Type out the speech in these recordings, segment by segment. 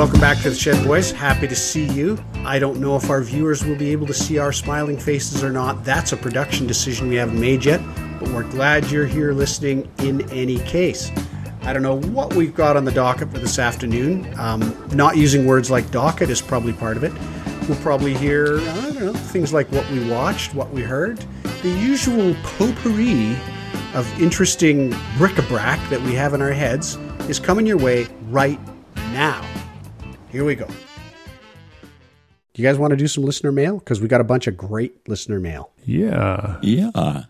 Welcome back to the Shed Boys. Happy to see you. I don't know if our viewers will be able to see our smiling faces or not. That's a production decision we haven't made yet, but we're glad you're here listening in any case. I don't know what we've got on the docket for this afternoon. Um, not using words like docket is probably part of it. We'll probably hear, I don't know, things like what we watched, what we heard, the usual potpourri of interesting bric-a-brac that we have in our heads is coming your way right now. Here we go. Do you guys want to do some listener mail? Because we got a bunch of great listener mail. Yeah. Yeah.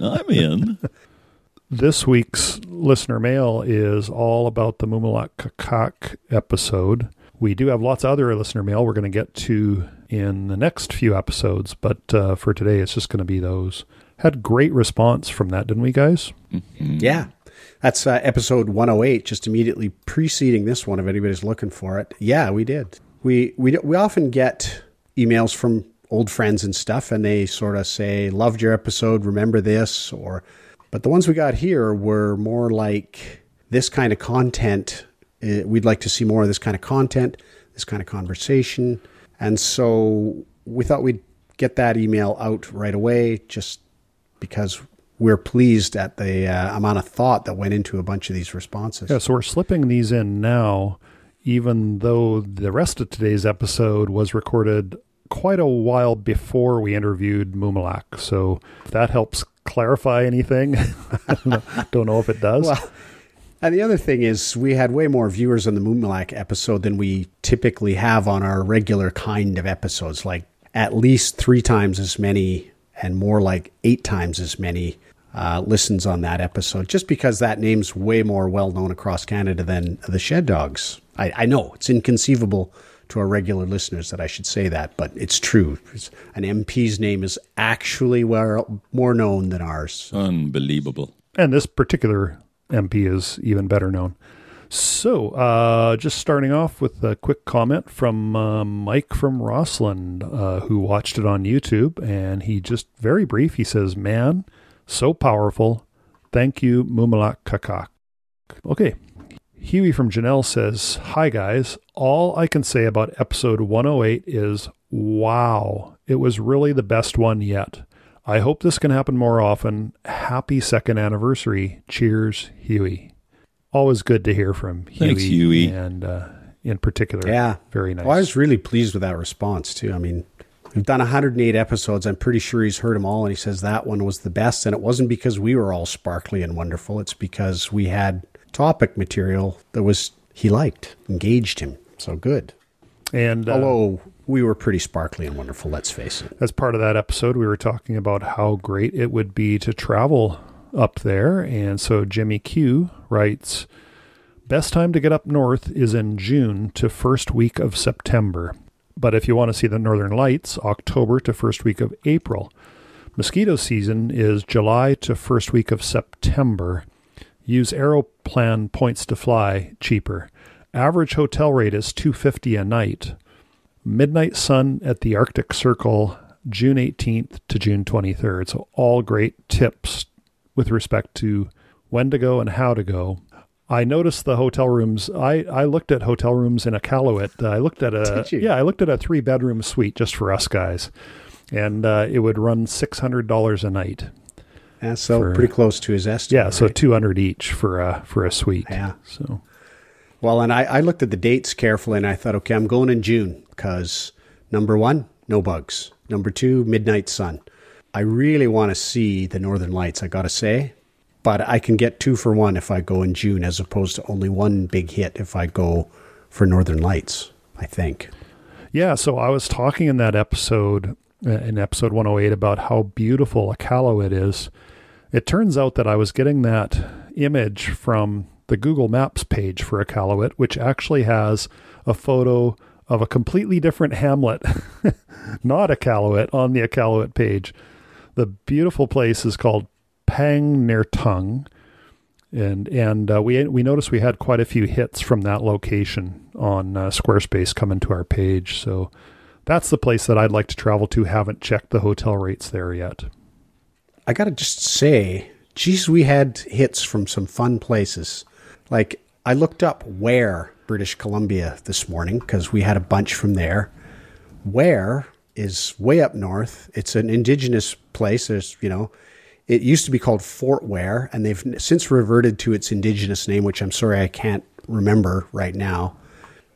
I'm in. This week's listener mail is all about the Mumilaaq Qaqqaq episode. We do have lots of other listener mail we're going to get to in the next few episodes, but uh, for today, it's just going to be those. Had great response from that, didn't we, guys? Mm-hmm. Yeah. That's uh, episode 108, just immediately preceding this one. If anybody's looking for it, yeah, we did. We we we often get emails from old friends and stuff, and they sort of say, "Loved your episode. Remember this?" Or, but the ones we got here were more like this kind of content. Uh, we'd like to see more of this kind of content, this kind of conversation, and so we thought we'd get that email out right away, just because we're pleased at the uh, amount of thought that went into a bunch of these responses. Yeah, so we're slipping these in now, even though the rest of today's episode was recorded quite a while before we interviewed Mumilaaq. So if that helps clarify anything, I don't know, don't know if it does. Well, and the other thing is, we had way more viewers on the Mumilaaq episode than we typically have on our regular kind of episodes, like at least three times as many and more like eight times as many uh, listens on that episode, just because that name's way more well known across Canada than the Shed Dogs. I, I, know it's inconceivable to our regular listeners that I should say that, but it's true. It's, an MP's name is actually well, more known than ours. Unbelievable. And this particular MP is even better known. So, uh, just starting off with a quick comment from uh, Mike from Rossland, uh, who watched it on YouTube, and he just very brief. He says, "Man, so powerful. Thank you, Mumilaaq Qaqqaq. Okay. Huey from Genelle says, Hi guys. All I can say about episode 108 is wow. It was really the best one yet. I hope this can happen more often. Happy second anniversary. Cheers, Huey. Always good to hear from Huey. Thanks, Huey. And uh, in particular, yeah, very nice. Well, I was really pleased with that response too. I mean, We've done 108 episodes. I'm pretty sure he's heard them all, and he says that one was the best. And it wasn't because we were all sparkly and wonderful. It's because we had topic material that was he liked, engaged him. So good. And uh, although we were pretty sparkly and wonderful, let's face it. As part of that episode, we were talking about how great it would be to travel up there. And so Jimmy Q writes, Best time to get up north is in June to first week of September. But if you want to see the northern lights, October to first week of April. Mosquito season is July to first week of September. Use Aeroplan points to fly cheaper. Average hotel rate is 250 a night. Midnight sun at the Arctic Circle June 18th to June 23rd. So all great tips with respect to when to go and how to go. I noticed the hotel rooms. I, I looked at hotel rooms in Iqaluit. I looked at a yeah, I looked at a three bedroom suite just for us guys, and uh, it would run six hundred dollars a night. Yeah, so for, pretty close to his estimate. Yeah, so right? two hundred each for a for a suite. Yeah. So, well, and I, I looked at the dates carefully, and I thought, okay, I'm going in June because number one, no bugs. Number two, midnight sun. I really want to see the northern lights. I got to say, but I can get two for one if I go in June, as opposed to only one big hit if I go for Northern Lights. I think. Yeah, so I was talking in that episode, uh, in episode 108, about how beautiful Iqaluit is. It turns out that I was getting that image from the Google Maps page for Iqaluit, which actually has a photo of a completely different hamlet, not Iqaluit, on the Iqaluit page. The beautiful place is called Pangnirtung, and and uh, we we noticed we had quite a few hits from that location on uh, Squarespace coming to our page. So that's the place that I'd like to travel to. Haven't checked the hotel rates there yet. I gotta just say, geez, we had hits from some fun places. Like I looked up Ware British Columbia this morning because we had a bunch from there. Ware is way up north. It's an indigenous place. There's, you know, it used to be called Fort Ware, and they've since reverted to its indigenous name, which I'm sorry I can't remember right now.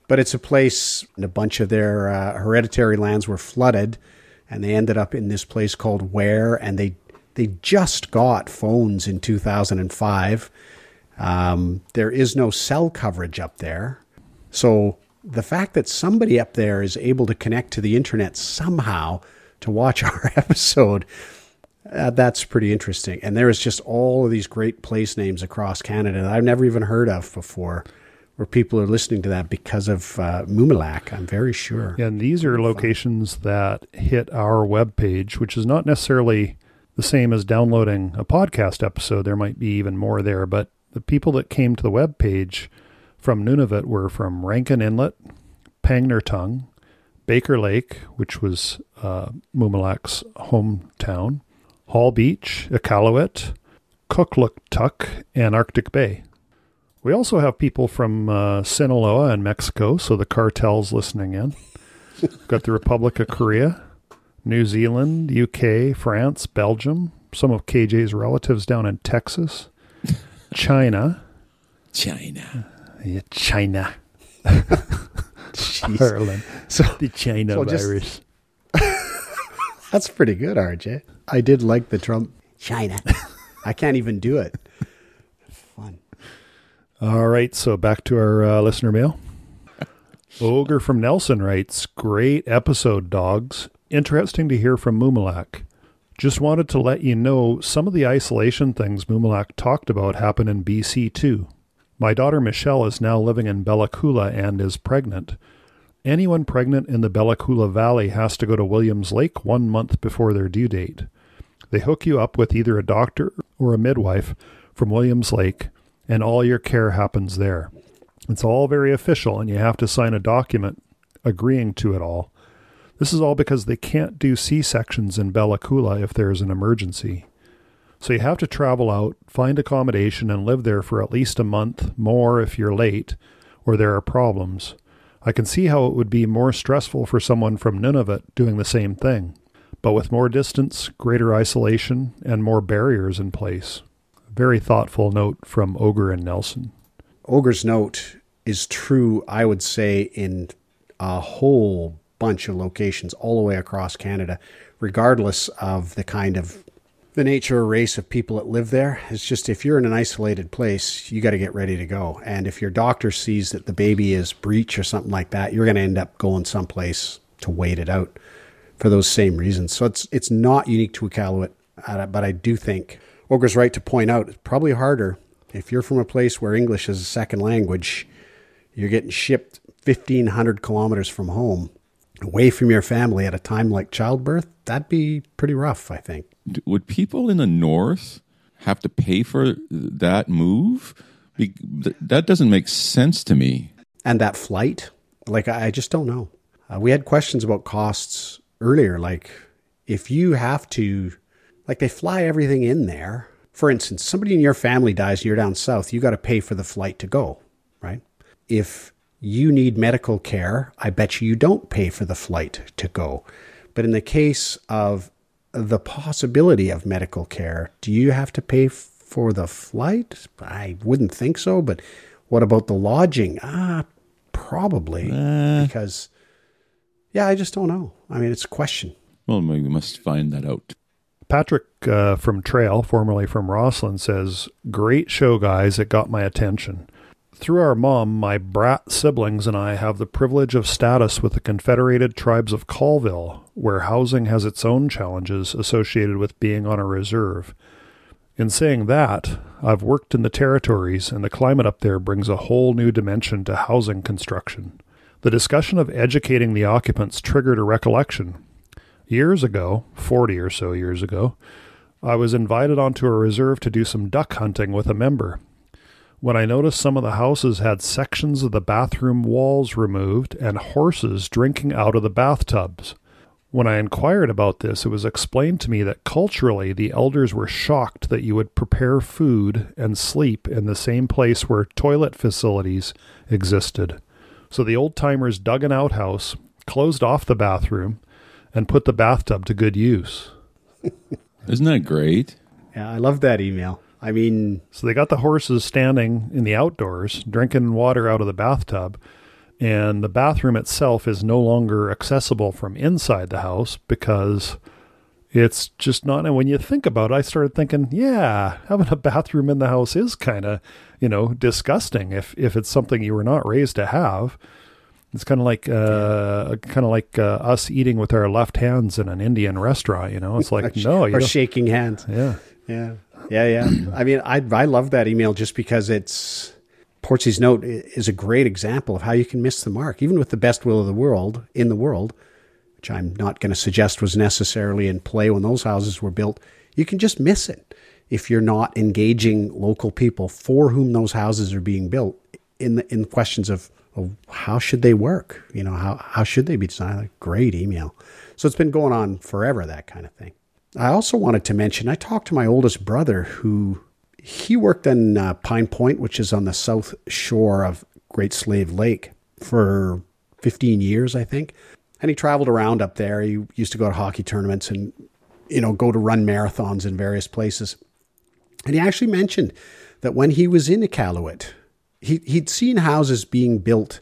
But it's a place, and a bunch of their uh, hereditary lands were flooded, and they ended up in this place called Ware, and they they just got phones in 2005. Um, there is no cell coverage up there, so the fact that somebody up there is able to connect to the internet somehow to watch our episode uh, that's pretty interesting. And there is just all of these great place names across Canada that I've never even heard of before, where people are listening to that because of uh, Mumilaaq, I'm very sure. And these are locations that hit our webpage, which is not necessarily the same as downloading a podcast episode. There might be even more there, but the people that came to the webpage from Nunavut were from Rankin Inlet, Pangnirtung, Baker Lake, which was uh, Mumilaaq's hometown, Hall Beach, Iqaluit, Kugluktuk, and Arctic Bay. We also have people from uh, Sinaloa and Mexico, so the cartel's listening in. We've got the Republic of Korea, New Zealand, UK, France, Belgium, some of KJ's relatives down in Texas, China. China. Yeah, China. Ireland. So The China So just- virus. that's pretty good, RJ. I did like the Trump China. I can't even do it. Fun. All right, so back to our uh, listener mail. Ogre from Nelson writes, Great episode, dogs. Interesting to hear from Mumilaaq. Just wanted to let you know some of the isolation things Mumilaaq talked about happen in BC too. My daughter Michelle is now living in Bella Coola and is pregnant. Anyone pregnant in the Bella Coola Valley has to go to Williams Lake one month before their due date. They hook you up with either a doctor or a midwife from Williams Lake, and all your care happens there. It's all very official, and you have to sign a document agreeing to it all. This is all because they can't do C sections in Bella Coola if there's an emergency. So you have to travel out, find accommodation, and live there for at least a month, more if you're late, or there are problems. I can see how it would be more stressful for someone from Nunavut doing the same thing, but with more distance, greater isolation, and more barriers in place. Very thoughtful note from Ogre and Nelson. Ogre's note is true, I would say, in a whole bunch of locations all the way across Canada, regardless of the kind of the nature or race of people that live there. It's just if you're in an isolated place, you got to get ready to go. And if your doctor sees that the baby is breech or something like that, you're going to end up going someplace to wait it out for those same reasons. So it's it's not unique to Iqaluit, uh, but I do think Ogre's right to point out it's probably harder if you're from a place where English is a second language. You're getting shipped 1,500 kilometers from home, away from your family at a time like childbirth. That'd be pretty rough, I think. Would people in the north have to pay for that move? Be- that doesn't make sense to me. and that flight like i I just don't know uh, we had questions about costs earlier like if you have to like they fly everything in there. For instance somebody in your family dies and you're down south you got to pay for the flight to go right? If you need medical care i bet you you don't pay for the flight to go. But in the case of the possibility of medical care do you have to pay for the flight? I wouldn't think so but what about the lodging? Ah probably because yeah i just don't know i mean it's a question Well, we must find that out. Patrick uh, from Trail, formerly from Rossland, says, Great show, guys. It got my attention. Through our mom, my brat siblings and I have the privilege of status with the Confederated Tribes of Colville, where housing has its own challenges associated with being on a reserve. In saying that, I've worked in the territories, and the climate up there brings a whole new dimension to housing construction. The discussion of educating the occupants triggered a recollection. Years ago, 40 or so years ago, I was invited onto a reserve to do some duck hunting with a member. When I noticed some of the houses had sections of the bathroom walls removed and horses drinking out of the bathtubs. When I inquired about this, it was explained to me that culturally the elders were shocked that you would prepare food and sleep in the same place where toilet facilities existed. So the old timers dug an outhouse, closed off the bathroom, and put the bathtub to good use. Isn't that great? Yeah, I love that email. I mean, So they got the horses standing in the outdoors, drinking water out of the bathtub, and the bathroom itself is no longer accessible from inside the house because it's just not. And when you think about it, I started thinking, yeah, having a bathroom in the house is kind of, you know, disgusting if if it's something you were not raised to have. It's kind of like uh, kind of like uh, us eating with our left hands in an Indian restaurant. You know, it's like no, you or don't- shaking hands. yeah. Yeah, yeah, yeah. I mean, I I love that email just because it's Portsy's note is a great example of how you can miss the mark, even with the best will of the world in the world, which I'm not going to suggest was necessarily in play when those houses were built. You can just miss it if you're not engaging local people for whom those houses are being built in the in questions of, of how should they work. You know, how how should they be designed? Like, Great email. So it's been going on forever, that kind of thing. I also wanted to mention I talked to my oldest brother who he worked in uh, Pine Point, which is on the south shore of Great Slave Lake for 15 years, I think. And he traveled around up there. He used to go to hockey tournaments and, you know, go to run marathons in various places. And he actually mentioned that when he was in Iqaluit, he, he'd seen houses being built.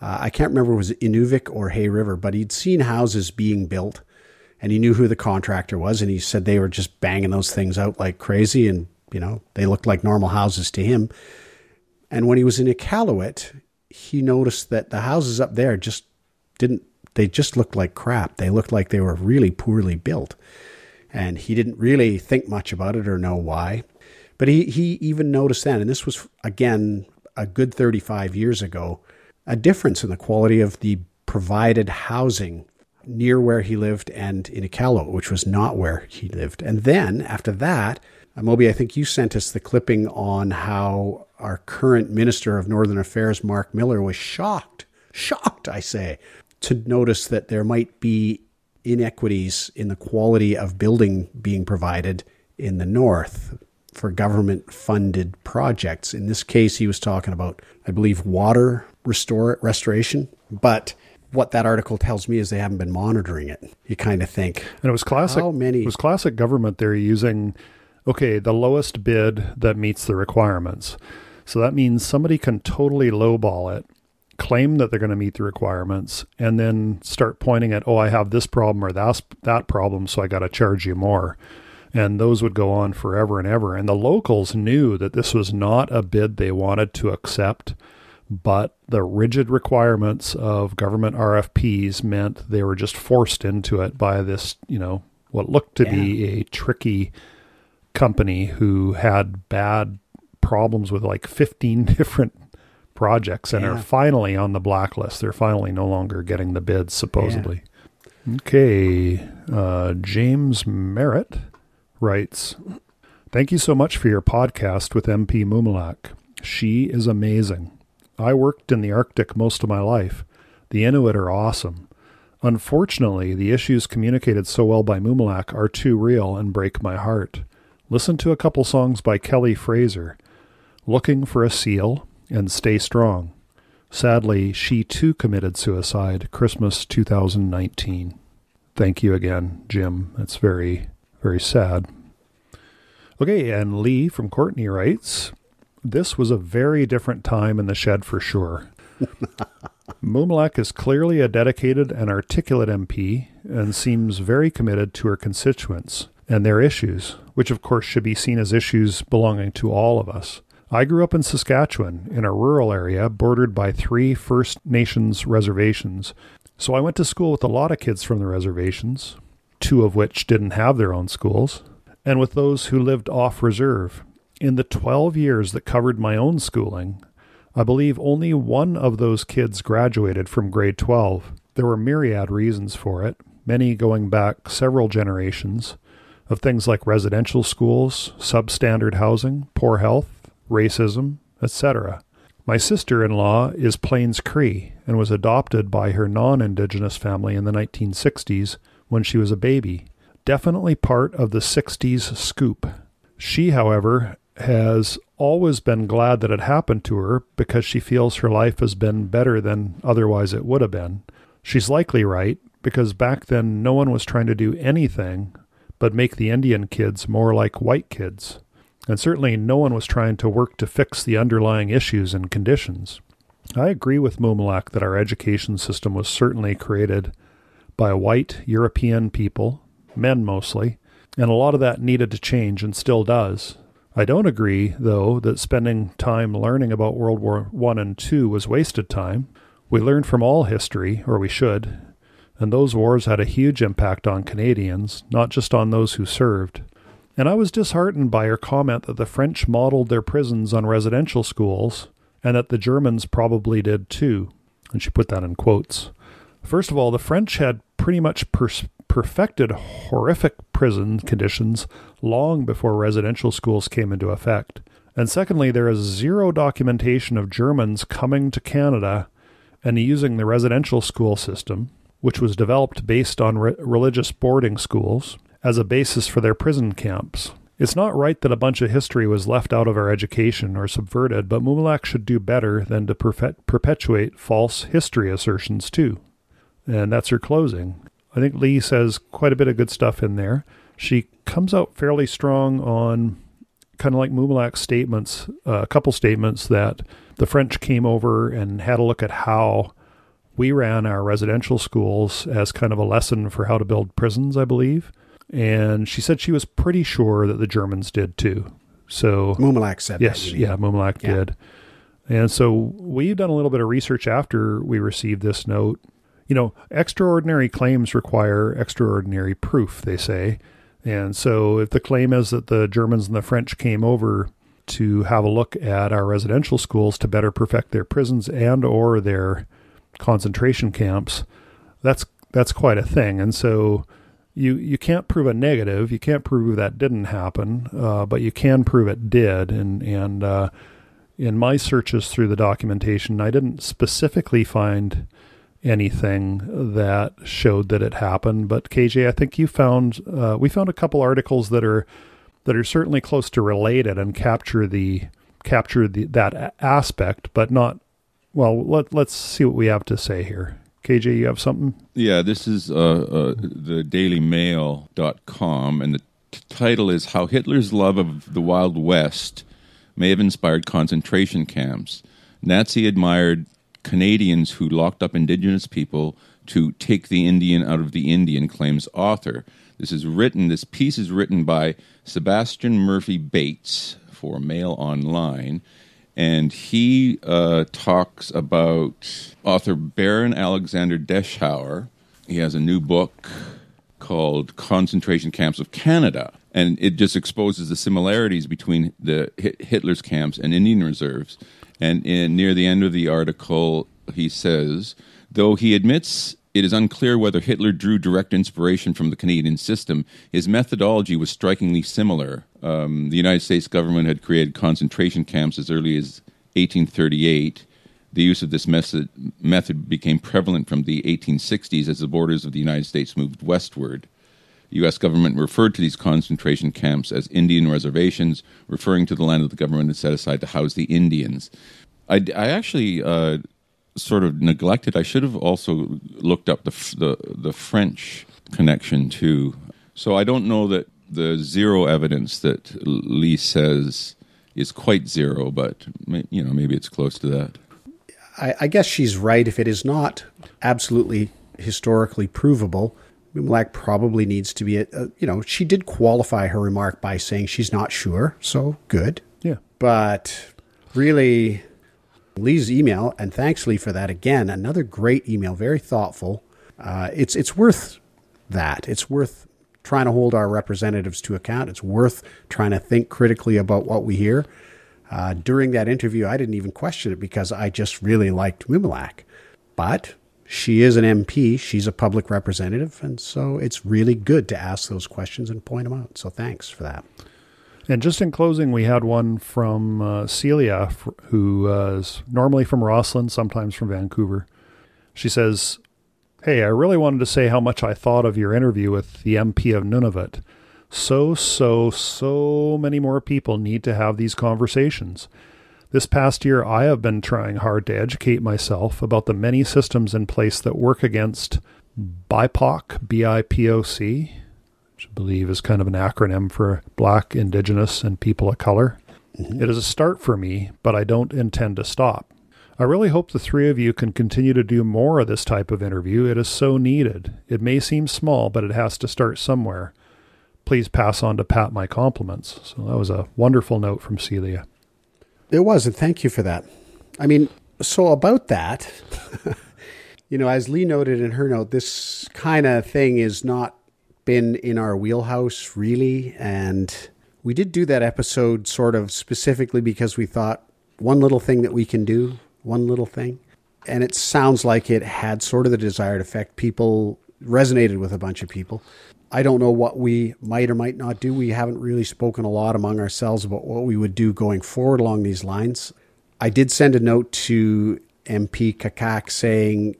Uh, I can't remember if it was Inuvik or Hay River, but he'd seen houses being built and he knew who the contractor was and he said they were just banging those things out like crazy and you know they looked like normal houses to him and when he was in Iqaluit he noticed that the houses up there just didn't they just looked like crap. They looked like they were really poorly built. And he didn't really think much about it or know why. But he, he even noticed then and this was again a good 35 years ago a difference in the quality of the provided housing near where he lived and in Iqaluit, which was not where he lived. And then after that, Moby, I think you sent us the clipping on how our current Minister of Northern Affairs, Marc Miller, was shocked, shocked, I say, to notice that there might be inequities in the quality of building being provided in the North for government funded projects. In this case, he was talking about, I believe, water restore restoration, but what that article tells me is they haven't been monitoring it. You kind of think, And it was classic. How many- It was classic government. They're using, okay, the lowest bid that meets the requirements. So that means somebody can totally lowball it, claim that they're going to meet the requirements, and then start pointing at, oh, I have this problem or that's that problem, so I got to charge you more. And those would go on forever and ever. And the locals knew that this was not a bid they wanted to accept but the rigid requirements of government RFPs meant they were just forced into it by this, you know, what looked to be a tricky company who had bad problems with like 15 different projects and Yeah. are finally on the blacklist. They're finally no longer getting the bids, supposedly. Okay. Uh, James Merritt writes Thank you so much for your podcast with MP Mumilaaq. She is amazing. I worked in the Arctic most of my life. The Inuit are awesome. Unfortunately, the issues communicated so well by Mumilaaq are too real and break my heart. Listen to a couple songs by Kelly Fraser Looking for a Seal and Stay Strong. Sadly, she too committed suicide Christmas 2019. Thank you again, Jim. That's very, very sad. Okay, and Lee from Courtenay writes This was a very different time in the shed for sure. Mumilaaq is clearly a dedicated and articulate MP and seems very committed to her constituents and their issues, which of course should be seen as issues belonging to all of us. I grew up in Saskatchewan, in a rural area bordered by three First Nations reservations. So I went to school with a lot of kids from the reservations, two of which didn't have their own schools, and with those who lived off reserve. In the 12 years that covered my own schooling, I believe only one of those kids graduated from grade 12. There were myriad reasons for it, many going back several generations, of things like residential schools, substandard housing, poor health, racism, etc. My sister in law is Plains Cree and was adopted by her non Indigenous family in the 1960s when she was a baby. Definitely part of the 60s scoop. She, however, has always been glad that it happened to her because she feels her life has been better than otherwise it would have been. She's likely right because back then no one was trying to do anything but make the Indian kids more like white kids. And certainly no one was trying to work to fix the underlying issues and conditions. I agree with Mumilaaq that our education system was certainly created by white European people, men mostly, and a lot of that needed to change and still does. I don't agree, though, that spending time learning about World War I and II was wasted time. We learn from all history, or we should, and those wars had a huge impact on Canadians, not just on those who served. And I was disheartened by her comment that the French modeled their prisons on residential schools, and that the Germans probably did too. And she put that in quotes. First of all, the French had pretty much per- perfected horrific prison conditions long before residential schools came into effect. And secondly, there is zero documentation of Germans coming to Canada and using the residential school system, which was developed based on re- religious boarding schools, as a basis for their prison camps. It's not right that a bunch of history was left out of our education or subverted, but Mumilaaq should do better than to perpetuate false history assertions, too. And that's her closing. I think Lee says quite a bit of good stuff in there. She comes out fairly strong on kind of like Mumilaaq's statements, uh, a couple statements that the French came over and had a look at how we ran our residential schools as kind of a lesson for how to build prisons, I believe and she said she was pretty sure that the Germans did too. So Mumilaaq said yes, that, yeah, Mumilaaq yeah. did. And so we've done a little bit of research after we received this note. You know, extraordinary claims require extraordinary proof, they say. And so if the claim is that the Germans and the French came over to have a look at our residential schools to better perfect their prisons and or their concentration camps, that's that's quite a thing. And so you you can't prove a negative. You can't prove that didn't happen, uh, but you can prove it did. And and uh, in my searches through the documentation, I didn't specifically find anything that showed that it happened. But KJ, I think you found uh, we found a couple articles that are that are certainly close to related and capture the capture the that aspect, but not. Well, let let's see what we have to say here. KJ, you have something? Yeah, this is uh, uh, the dailymail.com, and the t- title is How Hitler's Love of the Wild West May Have Inspired Concentration Camps. Nazi admired Canadians who locked up indigenous people to take the Indian out of the Indian, claims author. This is written, this piece is written by Sebastian Murphy Bates for Mail Online and he uh, talks about author Baron Alexander Deschauer. He has a new book called Concentration Camps of Canada, and it just exposes the similarities between the Hitler's camps and Indian reserves. And in, near the end of the article, he says, though he admits it is unclear whether Hitler drew direct inspiration from the Canadian system. His methodology was strikingly similar. Um, the United States government had created concentration camps as early as 1838. The use of this method, method became prevalent from the 1860s as the borders of the United States moved westward. The U.S. government referred to these concentration camps as Indian reservations, referring to the land that the government had set aside to house the Indians. I, I actually uh, sort of neglected. I should have also looked up the the, the French connection too. So I don't know that the zero evidence that Lee says is quite zero, but you know maybe it's close to that. I, I guess she's right. If it is not absolutely historically provable, Black probably needs to be. A, a, you know, she did qualify her remark by saying she's not sure. So good. Yeah. But really, Lee's email, and thanks Lee for that again. Another great email, very thoughtful. Uh, it's it's worth that. It's worth trying to hold our representatives to account. It's worth trying to think critically about what we hear. Uh, during that interview, I didn't even question it because I just really liked Mumilaaq. But she is an MP, she's a public representative, and so it's really good to ask those questions and point them out. So thanks for that. And just in closing, we had one from uh, Celia, who uh, is normally from Rossland, sometimes from Vancouver. She says, Hey, I really wanted to say how much I thought of your interview with the MP of Nunavut. So, so, so many more people need to have these conversations. This past year, I have been trying hard to educate myself about the many systems in place that work against BIPOC, B I P O C, which I believe is kind of an acronym for Black, Indigenous, and People of Color. Mm-hmm. It is a start for me, but I don't intend to stop. I really hope the three of you can continue to do more of this type of interview. It is so needed. It may seem small, but it has to start somewhere. Please pass on to Pat my compliments. So that was a wonderful note from Celia. It was, and thank you for that. I mean, so about that, you know, as Lee noted in her note, this kind of thing has not been in our wheelhouse really. And we did do that episode sort of specifically because we thought one little thing that we can do one little thing. And it sounds like it had sort of the desired effect. People resonated with a bunch of people. I don't know what we might or might not do. We haven't really spoken a lot among ourselves about what we would do going forward along these lines. I did send a note to MP Qaqqaq saying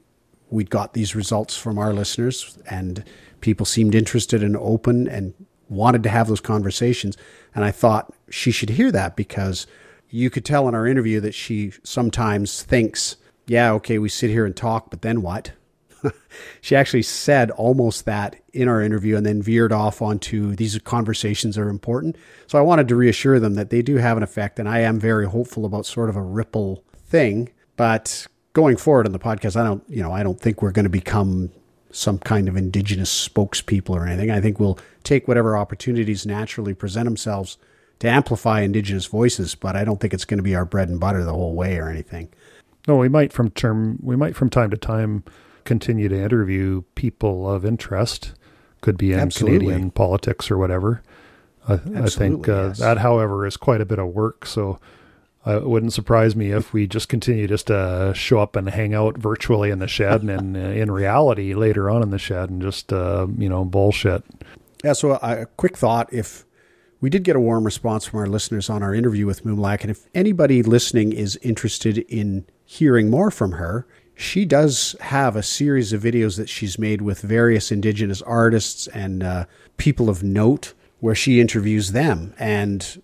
we'd got these results from our listeners and people seemed interested and open and wanted to have those conversations. And I thought she should hear that because you could tell in our interview that she sometimes thinks, yeah, okay, we sit here and talk, but then what? she actually said almost that in our interview and then veered off onto these conversations are important. So I wanted to reassure them that they do have an effect, and I am very hopeful about sort of a ripple thing. But going forward in the podcast, I don't, you know, I don't think we're going to become some kind of indigenous spokespeople or anything. I think we'll take whatever opportunities naturally present themselves to amplify indigenous voices, but I don't think it's going to be our bread and butter the whole way or anything. No, we might from term we might from time to time continue to interview people of interest. Could be in Absolutely. Canadian politics or whatever. I, I think uh, yes. that, however, is quite a bit of work. So uh, it wouldn't surprise me if we just continue just to show up and hang out virtually in the shed and uh, in reality later on in the shed and just uh, you know bullshit. Yeah. So a quick thought: if we did get a warm response from our listeners on our interview with Mumilaaq. And if anybody listening is interested in hearing more from her, she does have a series of videos that she's made with various Indigenous artists and uh, people of note where she interviews them. And,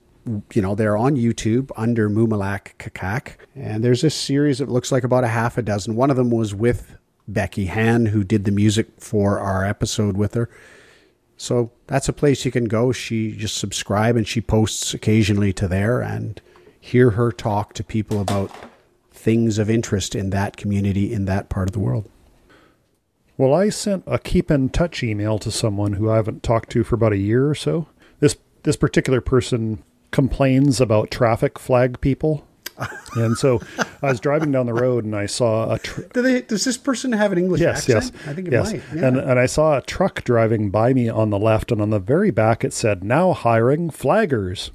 you know, they're on YouTube under Mumilaaq Qaqqaq. And there's a series that looks like about a half a dozen. One of them was with Becky Han, who did the music for our episode with her. So that's a place you can go. She just subscribe and she posts occasionally to there and hear her talk to people about things of interest in that community in that part of the world. Well, I sent a keep in touch email to someone who I haven't talked to for about a year or so. This this particular person complains about traffic flag people and so I was driving down the road and I saw a. Tr- Do they, does this person have an English yes, accent? Yes, I think it yes. might. Yeah. And and I saw a truck driving by me on the left, and on the very back it said "Now hiring flaggers."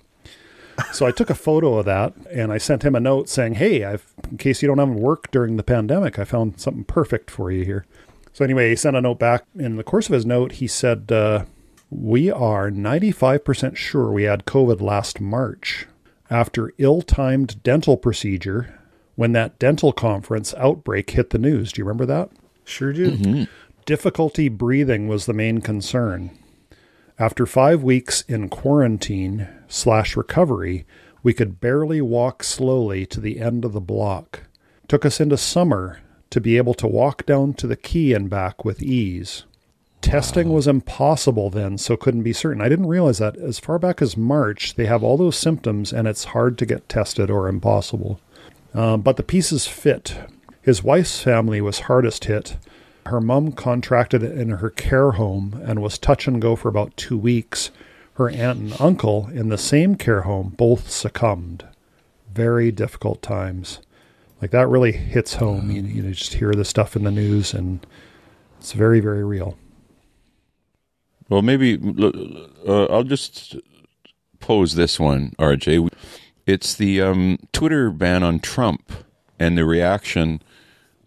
so I took a photo of that and I sent him a note saying, "Hey, I've, in case you don't have work during the pandemic, I found something perfect for you here." So anyway, he sent a note back. In the course of his note, he said, uh, "We are ninety five percent sure we had COVID last March." After ill timed dental procedure when that dental conference outbreak hit the news. Do you remember that? Sure do. Mm-hmm. Difficulty breathing was the main concern. After five weeks in quarantine slash recovery, we could barely walk slowly to the end of the block. Took us into summer to be able to walk down to the quay and back with ease. Testing was impossible then, so couldn't be certain. I didn't realize that as far back as March, they have all those symptoms and it's hard to get tested or impossible. Um, but the pieces fit. His wife's family was hardest hit. Her mom contracted it in her care home and was touch and go for about two weeks. Her aunt and uncle in the same care home both succumbed. Very difficult times. Like that really hits home. You, you just hear the stuff in the news and it's very, very real. Well, maybe uh, I'll just pose this one, RJ. It's the um, Twitter ban on Trump and the reaction,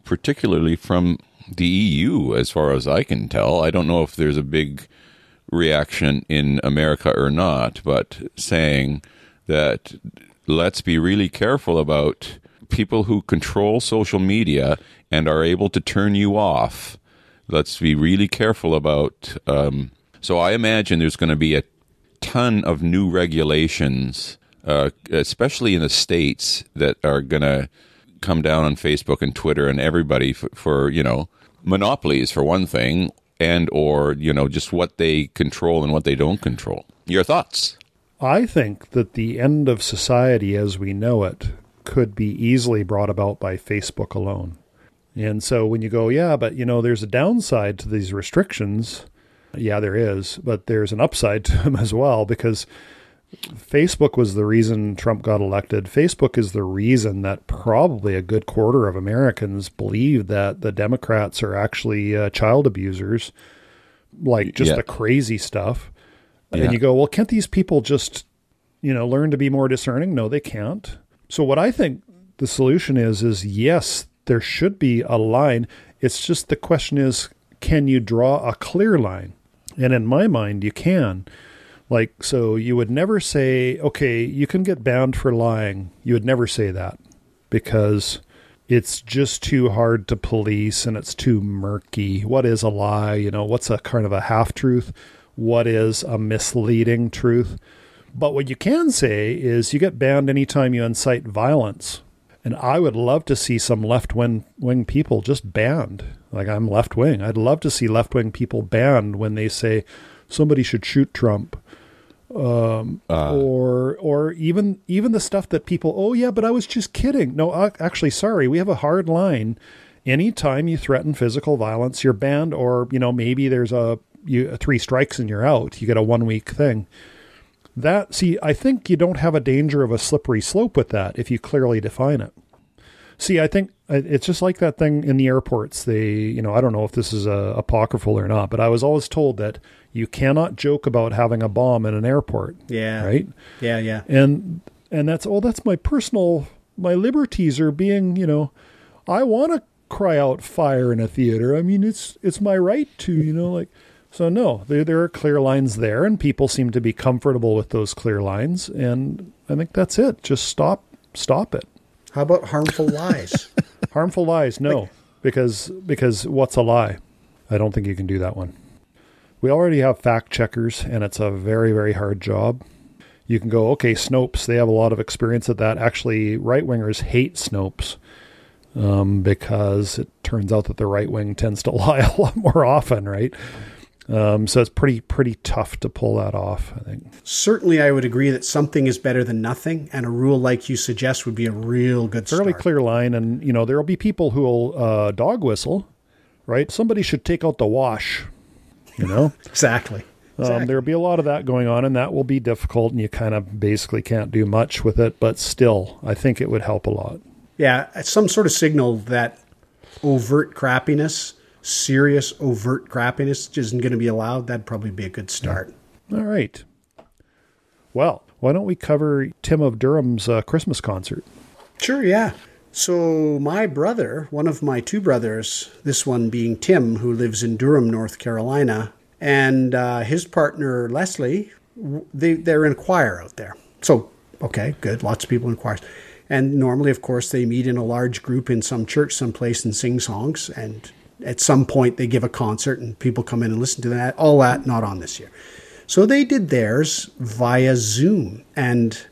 particularly from the EU, as far as I can tell. I don't know if there's a big reaction in America or not, but saying that let's be really careful about people who control social media and are able to turn you off. Let's be really careful about um, so I imagine there's going to be a ton of new regulations, uh, especially in the states, that are going to come down on Facebook and Twitter and everybody for, for you know monopolies for one thing, and or you know just what they control and what they don't control. Your thoughts? I think that the end of society as we know it could be easily brought about by Facebook alone. And so when you go, yeah, but you know, there's a downside to these restrictions. Yeah, there is, but there's an upside to them as well because Facebook was the reason Trump got elected. Facebook is the reason that probably a good quarter of Americans believe that the Democrats are actually uh, child abusers, like just Yeah. the crazy stuff. Yeah. And you go, well, can't these people just, you know, learn to be more discerning? No, they can't. So what I think the solution is is yes, there should be a line. It's just the question is, can you draw a clear line? And in my mind, you can. Like, so you would never say, okay, you can get banned for lying. You would never say that because it's just too hard to police and it's too murky. What is a lie? You know, what's a kind of a half truth? What is a misleading truth? But what you can say is you get banned anytime you incite violence. And I would love to see some left wing people just banned. Like I'm left wing. I'd love to see left wing people banned when they say somebody should shoot Trump. Um, or or even even the stuff that people oh yeah but I was just kidding no ac- actually sorry we have a hard line anytime you threaten physical violence you're banned or you know maybe there's a you three strikes and you're out you get a one week thing that see i think you don't have a danger of a slippery slope with that if you clearly define it see i think uh, it's just like that thing in the airports they you know i don't know if this is a apocryphal or not but i was always told that you cannot joke about having a bomb in an airport Yeah. right Yeah, yeah. and and that's oh that's my personal my liberties are being you know i want to cry out fire in a theater i mean it's it's my right to you know like so no there there are clear lines there and people seem to be comfortable with those clear lines and i think that's it. Just stop stop it. How about harmful lies? harmful lies no because because what's a lie? I don't think you can do that one. We already have fact checkers and it's a very very hard job. You can go okay snopes they have a lot of experience at that. Actually right wingers hate snopes um, because it turns out that the right wing tends to lie a lot more often right um, so it's pretty pretty tough to pull that off i think Certainly, I would agree that something is better than nothing, and a rule like you suggest would be a real good fairly start. clear line and you know there'll be people who will uh, dog whistle right somebody should take out the wash you know Exactly. Um, there'll be a lot of that going on, and that will be difficult, and you kind of basically can't do much with it. But still, I think it would help a lot. Yeah, some sort of signal that overt crappiness, serious overt crappiness, isn't going to be allowed. That'd probably be a good start. All right. Well, why don't we cover Tim of Durham's uh, Christmas concert? Sure, yeah. So, my brother, one of my two brothers, this one being Tim, who lives in Durham, North Carolina, and uh, his partner, Leslie, they, they're in a choir out there. So, okay, good. Lots of people in choirs. And normally, of course, they meet in a large group in some church someplace and sing songs. And at some point, they give a concert and people come in and listen to that. All that, not on this year. So, they did theirs via Zoom. And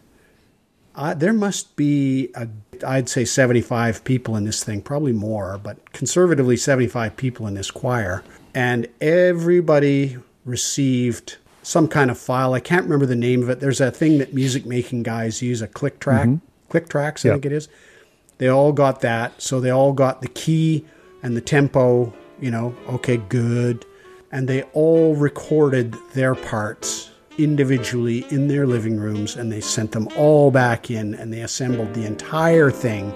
uh, there must be, a, I'd say 75 people in this thing, probably more, but conservatively 75 people in this choir. And everybody received some kind of file. I can't remember the name of it. There's a thing that music making guys use, a click track, click tracks, I Yeah. think it is. They all got that. So they all got the key and the tempo, you know, okay, good. And they all recorded their parts individually in their living rooms and they sent them all back in and they assembled the entire thing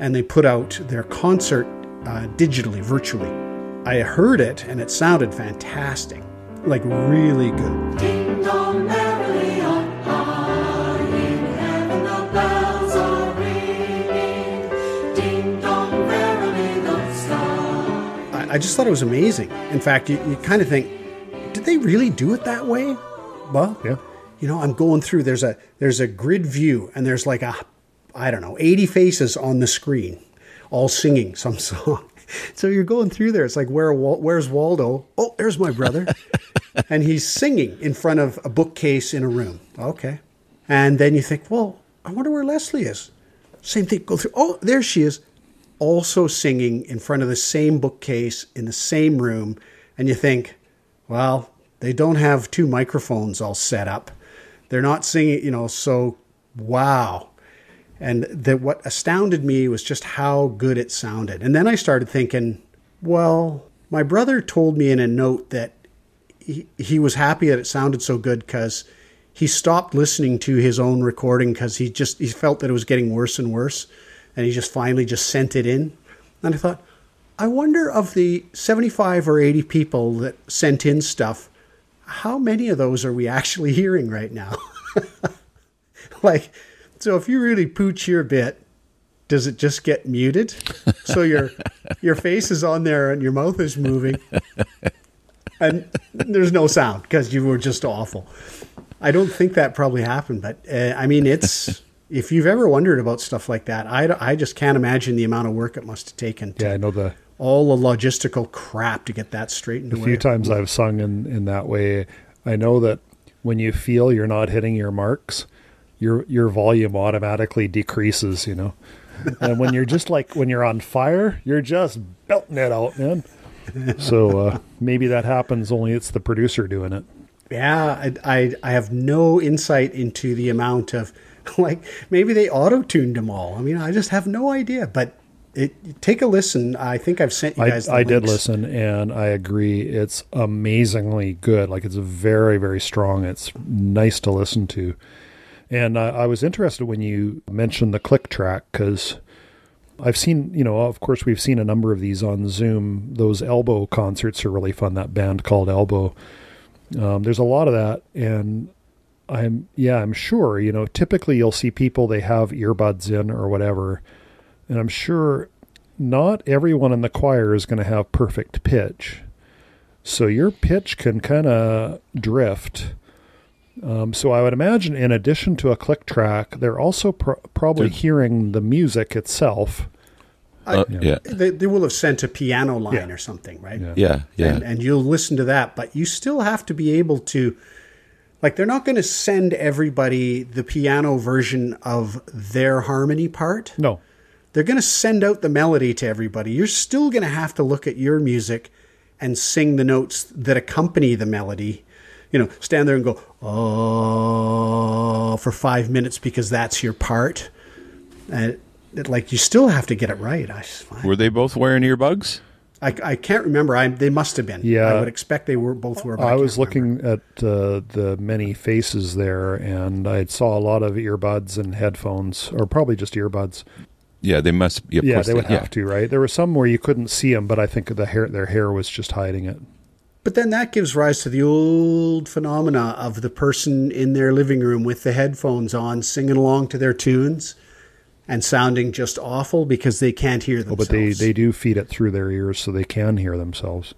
and they put out their concert uh, digitally, virtually. I heard it and it sounded fantastic, like really good. I, just thought it was amazing. In fact, you, you kind of think, did they really do it that way? Well, Yeah. you know, I'm going through. There's a there's a grid view, and there's like a, I don't know, 80 faces on the screen, all singing some song. So you're going through there. It's like where where's Waldo? Oh, there's my brother. and he's singing in front of a bookcase in a room. Okay. And then you think, well, I wonder where Leslie is. Same thing. Go through. Oh, there she is. Also singing in front of the same bookcase in the same room. And you think, well, they don't have two microphones all set up. They're not singing, you know, so wow. And that what astounded me was just how good it sounded. And then I started thinking, well, my brother told me in a note that he, he was happy that it sounded so good because he stopped listening to his own recording because he just he felt that it was getting worse and worse, and he just finally just sent it in. And I thought, I wonder of the seventy-five or eighty people that sent in stuff, how many of those are we actually hearing right now? like, so if you really pooch your bit, does it just get muted? So your your face is on there and your mouth is moving, and there's no sound because you were just awful. I don't think that probably happened, but uh, I mean, it's if you've ever wondered about stuff like that, I, I just can't imagine the amount of work it must have taken. To Yeah, I know the all the logistical crap to get that straightened a few times I've sung in, in that way. I know that when you feel you're not hitting your marks, your your volume automatically decreases, you know. And when you're just like when you're on fire, you're just belting it out, man. So uh, maybe that happens only it's the producer doing it. Yeah, I, I I have no insight into the amount of like maybe they auto tuned them all. I mean, I just have no idea. But it take a listen. I think I've sent you I, guys. the I did listen and I agree. It's amazingly good. Like it's very, very strong. It's nice to listen to. And I, I was interested when you mentioned the click track because I've seen, you know, of course, we've seen a number of these on Zoom. Those Elbow concerts are really fun. That band called Elbow. Um, there's a lot of that. And I'm, yeah, I'm sure, you know, typically you'll see people, they have earbuds in or whatever. And I'm sure not everyone in the choir is going to have perfect pitch. So your pitch can kind of drift. Um, so I would imagine, in addition to a click track, they're also pro- probably They're- hearing the music itself. Uh, yeah. They, they will have sent a piano line Yeah. or something, right? Yeah. Yeah. Yeah. and, and you'll listen to that but you still have to be able to like they're not going to send everybody the piano version of their harmony part. No, they're going to send out the melody to everybody. You're still going to have to look at your music and sing the notes that accompany the melody. You know stand there and go oh for five minutes because that's your part. And it, like you still have to get it right. I, Were they both wearing earbuds? I, I can't remember. I they must have been. Yeah. I would expect they were both were. but I can't was remember. looking at uh, the many faces there, and I saw a lot of earbuds and headphones, or probably just earbuds. Yeah, they must. Yeah, yeah, course they would yeah. have to, right? There were some where you couldn't see them, but I think the hair, their hair was just hiding it. But then that gives rise to the old phenomena of the person in their living room with the headphones on, singing along to their tunes, and sounding just awful because they can't hear themselves. Oh, but they, they do feed it through their ears so they can hear themselves.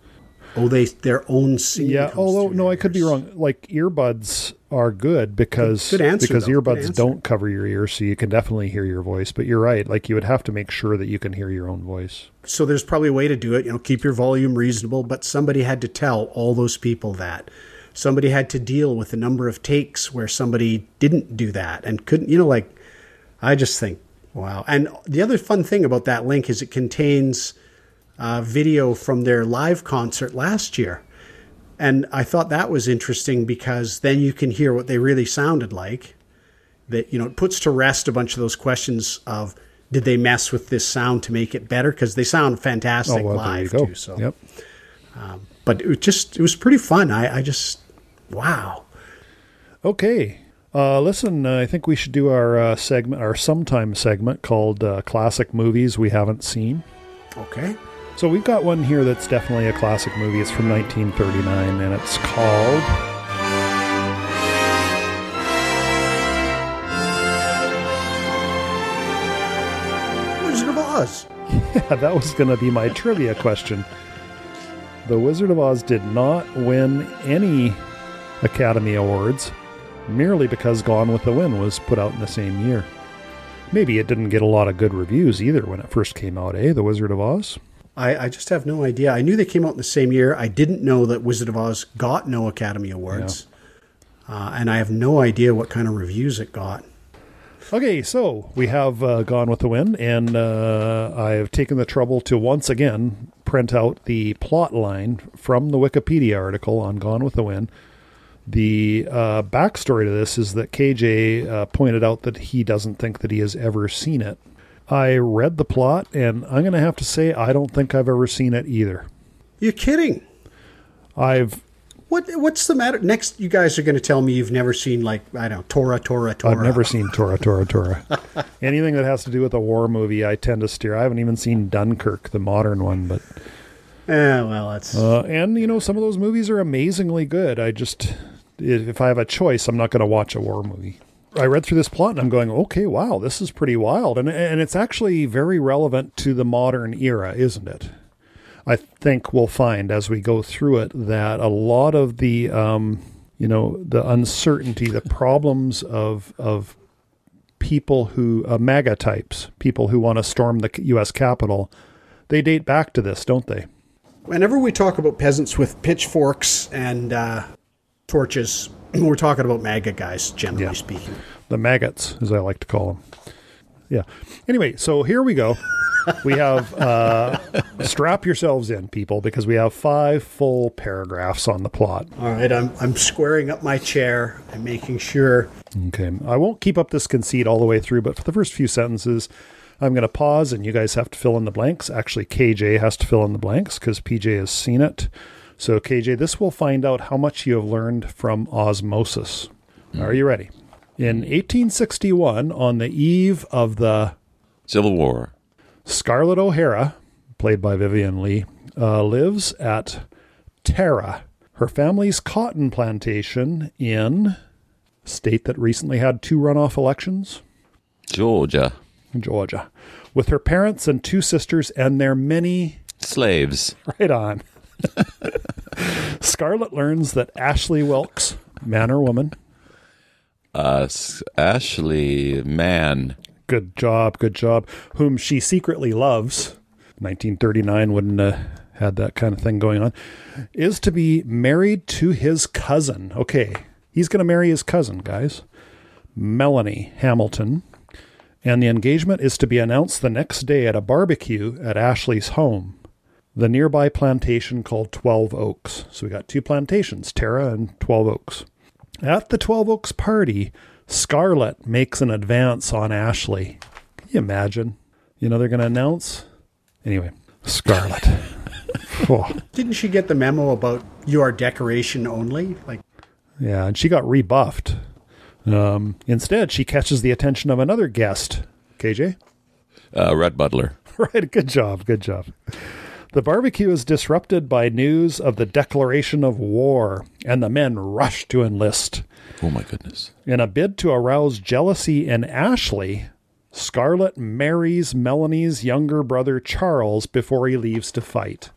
oh they their own singing. Yeah, although no, I could be wrong. Like earbuds are good because Good- answer, because though. Earbuds don't cover your ears, so you can definitely hear your voice. But you're right. Like you would have to make sure that you can hear your own voice. So there's probably a way to do it. You know, keep your volume reasonable, but somebody had to tell all those people that. Somebody had to deal with the number of takes where somebody didn't do that and couldn't. You know, like I just think, wow. And the other fun thing about that link is it contains uh, video from their live concert last year. And I thought that was interesting because then you can hear what they really sounded like. That, you know, it puts to rest a bunch of those questions of did they mess with this sound to make it better? Because they sound fantastic oh well, live too. So, Yep. but it was just, it was pretty fun. I, I just, wow. Okay. Uh, listen, uh, I think we should do our uh, segment, our sometime segment called uh, "Classic Movies We Haven't Seen." Okay. So we've got one here that's definitely a classic movie. It's from 1939, and it's called Wizard of Oz. Yeah, that was going to be my trivia question. The Wizard of Oz did not win any Academy Awards merely because Gone with the Wind was put out in the same year. Maybe it didn't get a lot of good reviews either when it first came out, eh? The Wizard of Oz? I, I just have no idea. I knew they came out in the same year. I didn't know that Wizard of Oz got no Academy Awards. Uh, and I have no idea what kind of reviews it got. Okay, so we have uh, Gone with the Wind, and uh, I have taken the trouble to once again print out the plot line from the Wikipedia article on Gone with the Wind. The uh, backstory to this is that KJ uh, pointed out that he doesn't think that he has ever seen it. I read the plot, and I'm going to have to say I don't think I've ever seen it either. You're kidding. I've What What's the matter? Next, you guys are going to tell me you've never seen, like, I don't know, Tora, Tora, Tora. I've never seen Tora, Tora, Tora. Anything that has to do with a war movie, I tend to steer. I haven't even seen Dunkirk, the modern one, but Eh, well, that's. uh, and you know some of those movies are amazingly good. I just, if I have a choice, I'm not going to watch a war movie. I read through this plot and I'm going, okay, wow, this is pretty wild, and and it's actually very relevant to the modern era, isn't it? I think we'll find as we go through it that a lot of the, um, you know, the uncertainty, the problems of of people who uh, MAGA types, people who want to storm the U.S. Capitol, they date back to this, don't they? Whenever we talk about peasants with pitchforks and uh, torches, we're talking about MAGA guys, generally Yeah. speaking. the maggots, as I like to call them. Yeah. Anyway, so here we go. We have uh, strap yourselves in, people, because we have five full paragraphs on the plot. All right, I'm, I'm squaring up my chair and making sure. Okay. I won't keep up this conceit all the way through, but for the first few sentences, I'm going to pause and you guys have to fill in the blanks. Actually, KJ has to fill in the blanks because PJ has seen it. So, KJ, this will find out how much you have learned from osmosis. Are you ready? In 1861, on the eve of the Civil War. Scarlett O'Hara, played by Vivien Leigh, uh, lives at Tara, her family's cotton plantation in state that recently had two runoff elections, Georgia. Georgia, with her parents and two sisters and their many Slaves. right on. Scarlett learns that Ashley Wilkes, man or woman, Uh, Ashley man. good job, good job, whom she secretly loves. 1939 wouldn't have had that kind of thing going on, is to be married to his cousin. Okay, he's going to marry his cousin, guys. Melanie Hamilton. And the engagement is to be announced the next day at a barbecue at Ashley's home, the nearby plantation called Twelve Oaks. So we got two plantations, Tara and Twelve Oaks. At the Twelve Oaks party, Scarlett makes an advance on Ashley. Can you imagine? You know, they're going to announce. Anyway, Scarlett. Oh, Didn't she get the memo about you are decoration only? Like, yeah, and she got rebuffed. Um, instead, she catches the attention of another guest, KJ. Uh, Rhett Butler. Right, good job, good job. The barbecue is disrupted by news of the declaration of war, and the men rush to enlist. Oh my goodness. In a bid to arouse jealousy in Ashley, Scarlett marries Melanie's younger brother Charles before he leaves to fight.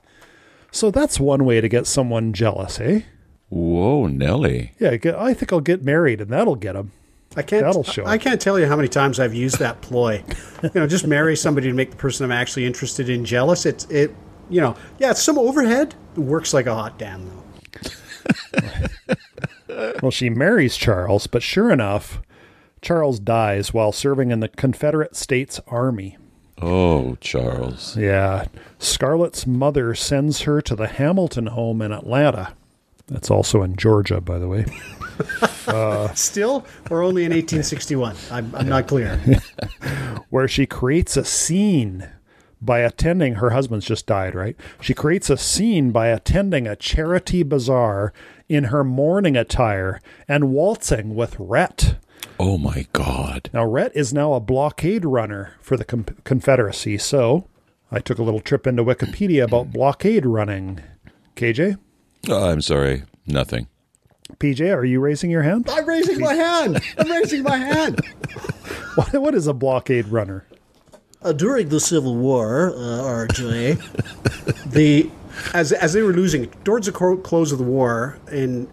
So that's one way to get someone jealous, eh? Whoa, Nelly. Yeah, I think I'll get married and that'll get him. I can't. That'll show. I can't tell you how many times I've used that ploy. you know, just marry somebody to make the person I'm actually interested in jealous. It's it. You know, yeah, it's some overhead. It works like a hot damn though. Well, she marries Charles, but sure enough, Charles dies while serving in the Confederate States Army. Oh, Charles. Yeah. Scarlett's mother sends her to the Hamilton home in Atlanta. That's also in Georgia, by the way. Uh, Still, or only in 1861? I'm, I'm not clear. where she creates a scene by attending her husband's just died right she creates a scene by attending a charity bazaar in her mourning attire and waltzing with Rhett. Oh my God. Now Rhett is now a blockade runner for the com- Confederacy, so I took a little trip into Wikipedia about blockade running. KJ, Oh, I'm sorry. Nothing. PJ, are you raising your hand? I'm raising my hand. I'm raising my hand. What, what is a blockade runner? Uh, during the Civil War, uh, RJ, the as as they were losing towards the close of the war, in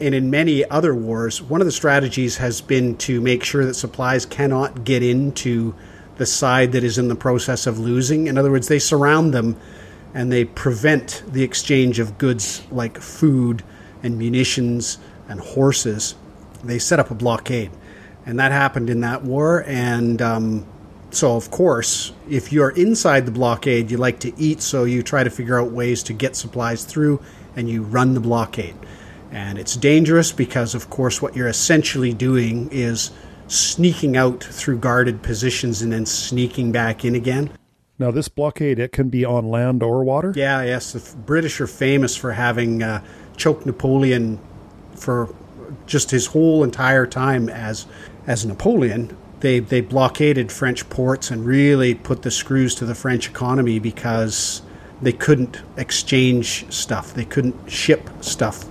and in many other wars, one of the strategies has been to make sure that supplies cannot get into the side that is in the process of losing. In other words, they surround them and they prevent the exchange of goods like food and munitions and horses. They set up a blockade, and that happened in that war. And um, so, of course, if you're inside the blockade, you like to eat, so you try to figure out ways to get supplies through, and you run the blockade. And it's dangerous because, of course, what you're essentially doing is sneaking out through guarded positions and then sneaking back in again. Now, this blockade, it can be on land or water? Yeah, yes. The British are famous for having uh, choked Napoleon for just his whole entire time as as Napoleon. They they blockaded French ports and really put the screws to the French economy because they couldn't exchange stuff. They couldn't ship stuff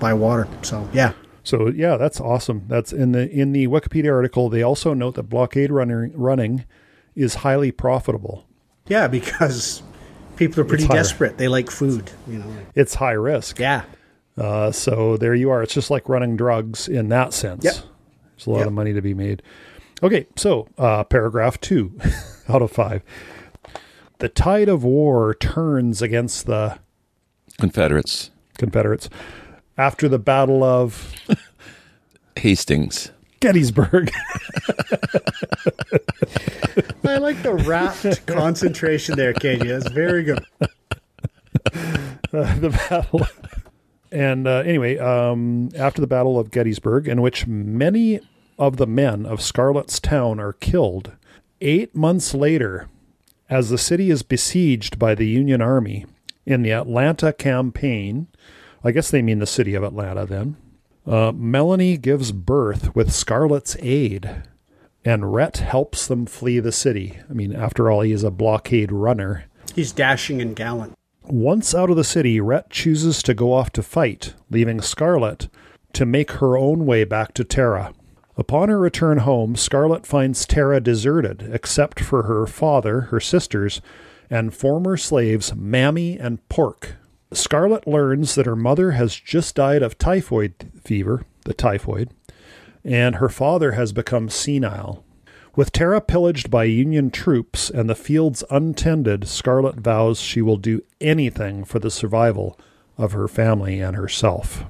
by water. So yeah, So yeah, that's awesome. That's in the in the Wikipedia article. They also note that blockade running running is highly profitable. yeah, because people are pretty desperate. They like food. You know. It's high risk. yeah. Uh, so there you are. It's just like running drugs in that sense. Yep. There's a lot Yep. of money to be made. Okay, so uh, paragraph two out of five. The tide of war turns against the Confederates. Confederates after the Battle of Hastings. Gettysburg. I like the rapt concentration there, KJ. That's very good. the battle. And uh, anyway, um, after the Battle of Gettysburg, in which many of the men of Scarlett's town are killed, eight months later, as the city is besieged by the Union Army in the Atlanta campaign, I guess they mean the city of Atlanta then, uh, Melanie gives birth with Scarlett's aid, and Rhett helps them flee the city. I mean, after all, he is a blockade runner. He's dashing and gallant. Once out of the city, Rhett chooses to go off to fight, leaving Scarlett to make her own way back to Tara. Upon her return home, Scarlett finds Tara deserted, except for her father, her sisters, and former slaves Mammy and Pork. Scarlett learns that her mother has just died of typhoid fever, the typhoid, and her father has become senile. With Tara pillaged by Union troops and the fields untended, Scarlett vows she will do anything for the survival of her family and herself.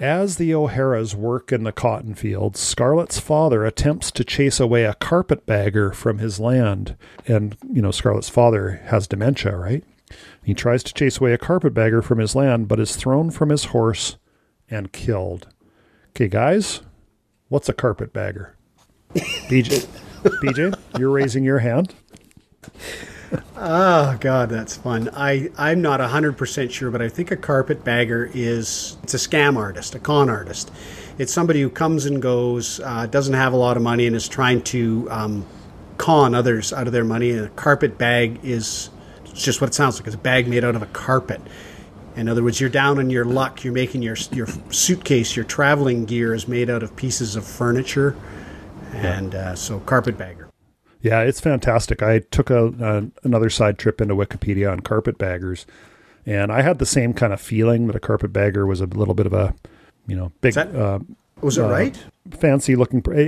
As the O'Haras work in the cotton fields, Scarlett's father attempts to chase away a carpetbagger from his land. And, you know, Scarlett's father has dementia, right? He tries to chase away a carpetbagger from his land, but is thrown from his horse and killed. Okay, guys, what's a carpetbagger? BJ, BJ, you're raising your hand. Oh God, that's fun. I I'm not hundred percent sure, but I think a carpetbagger is it's a scam artist, a con artist. It's somebody who comes and goes, uh, doesn't have a lot of money, and is trying to um, con others out of their money. And a carpet bag is it's just what it sounds like. It's a bag made out of a carpet. In other words, you're down on your luck. You're making your your suitcase, your traveling gear is made out of pieces of furniture, and uh, so carpetbagger. Yeah, it's fantastic. I took a, a another side trip into Wikipedia on carpetbaggers, and I had the same kind of feeling that a carpetbagger was a little bit of a, you know, big, that- uh, Was it Uh, right? fancy looking. pr- i- i-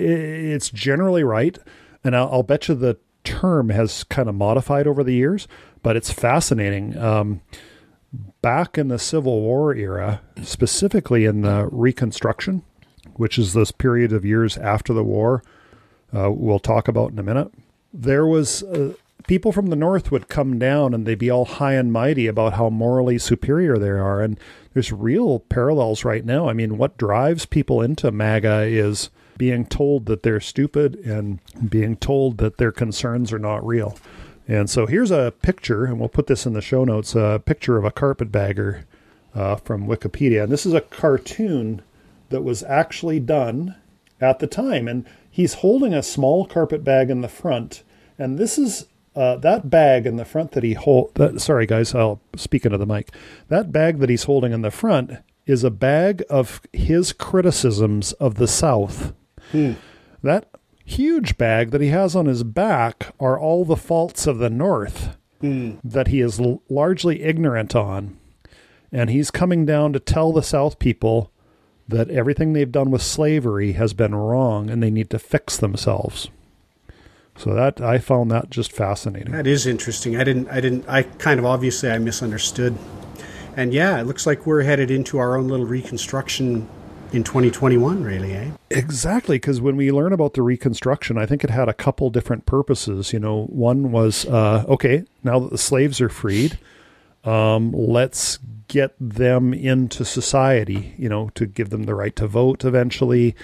It's generally right, and I'll, I'll bet you the term has kind of modified over the years, but it's fascinating. Um, back in the Civil War era, specifically in the Reconstruction, which is this period of years after the war, uh, we'll talk about in a minute. There was uh, people from the North would come down and they'd be all high and mighty about how morally superior they are, and there's real parallels right now. I mean, what drives people into MAGA is being told that they're stupid and being told that their concerns are not real. And so here's a picture, and we'll put this in the show notes a picture of a carpetbagger uh, from Wikipedia. And this is a cartoon that was actually done at the time. And he's holding a small carpet bag in the front. And this is uh, that bag in the front that he hold. That, sorry, guys, I'll speak into the mic. That bag that he's holding in the front is a bag of his criticisms of the South. That huge bag that he has on his back are all the faults of the North that he is l- largely ignorant on. And he's coming down to tell the South people that everything they've done with slavery has been wrong and they need to fix themselves. So that I found that just fascinating. That is interesting. I didn't. I didn't. I kind of obviously I misunderstood. And yeah, it looks like we're headed into our own little reconstruction in 2021. Really, eh? Exactly, because when we learn about the Reconstruction, I think it had a couple different purposes. You know, one was uh, okay, now that the slaves are freed, um, let's get them into society. You know, to give them the right to vote eventually,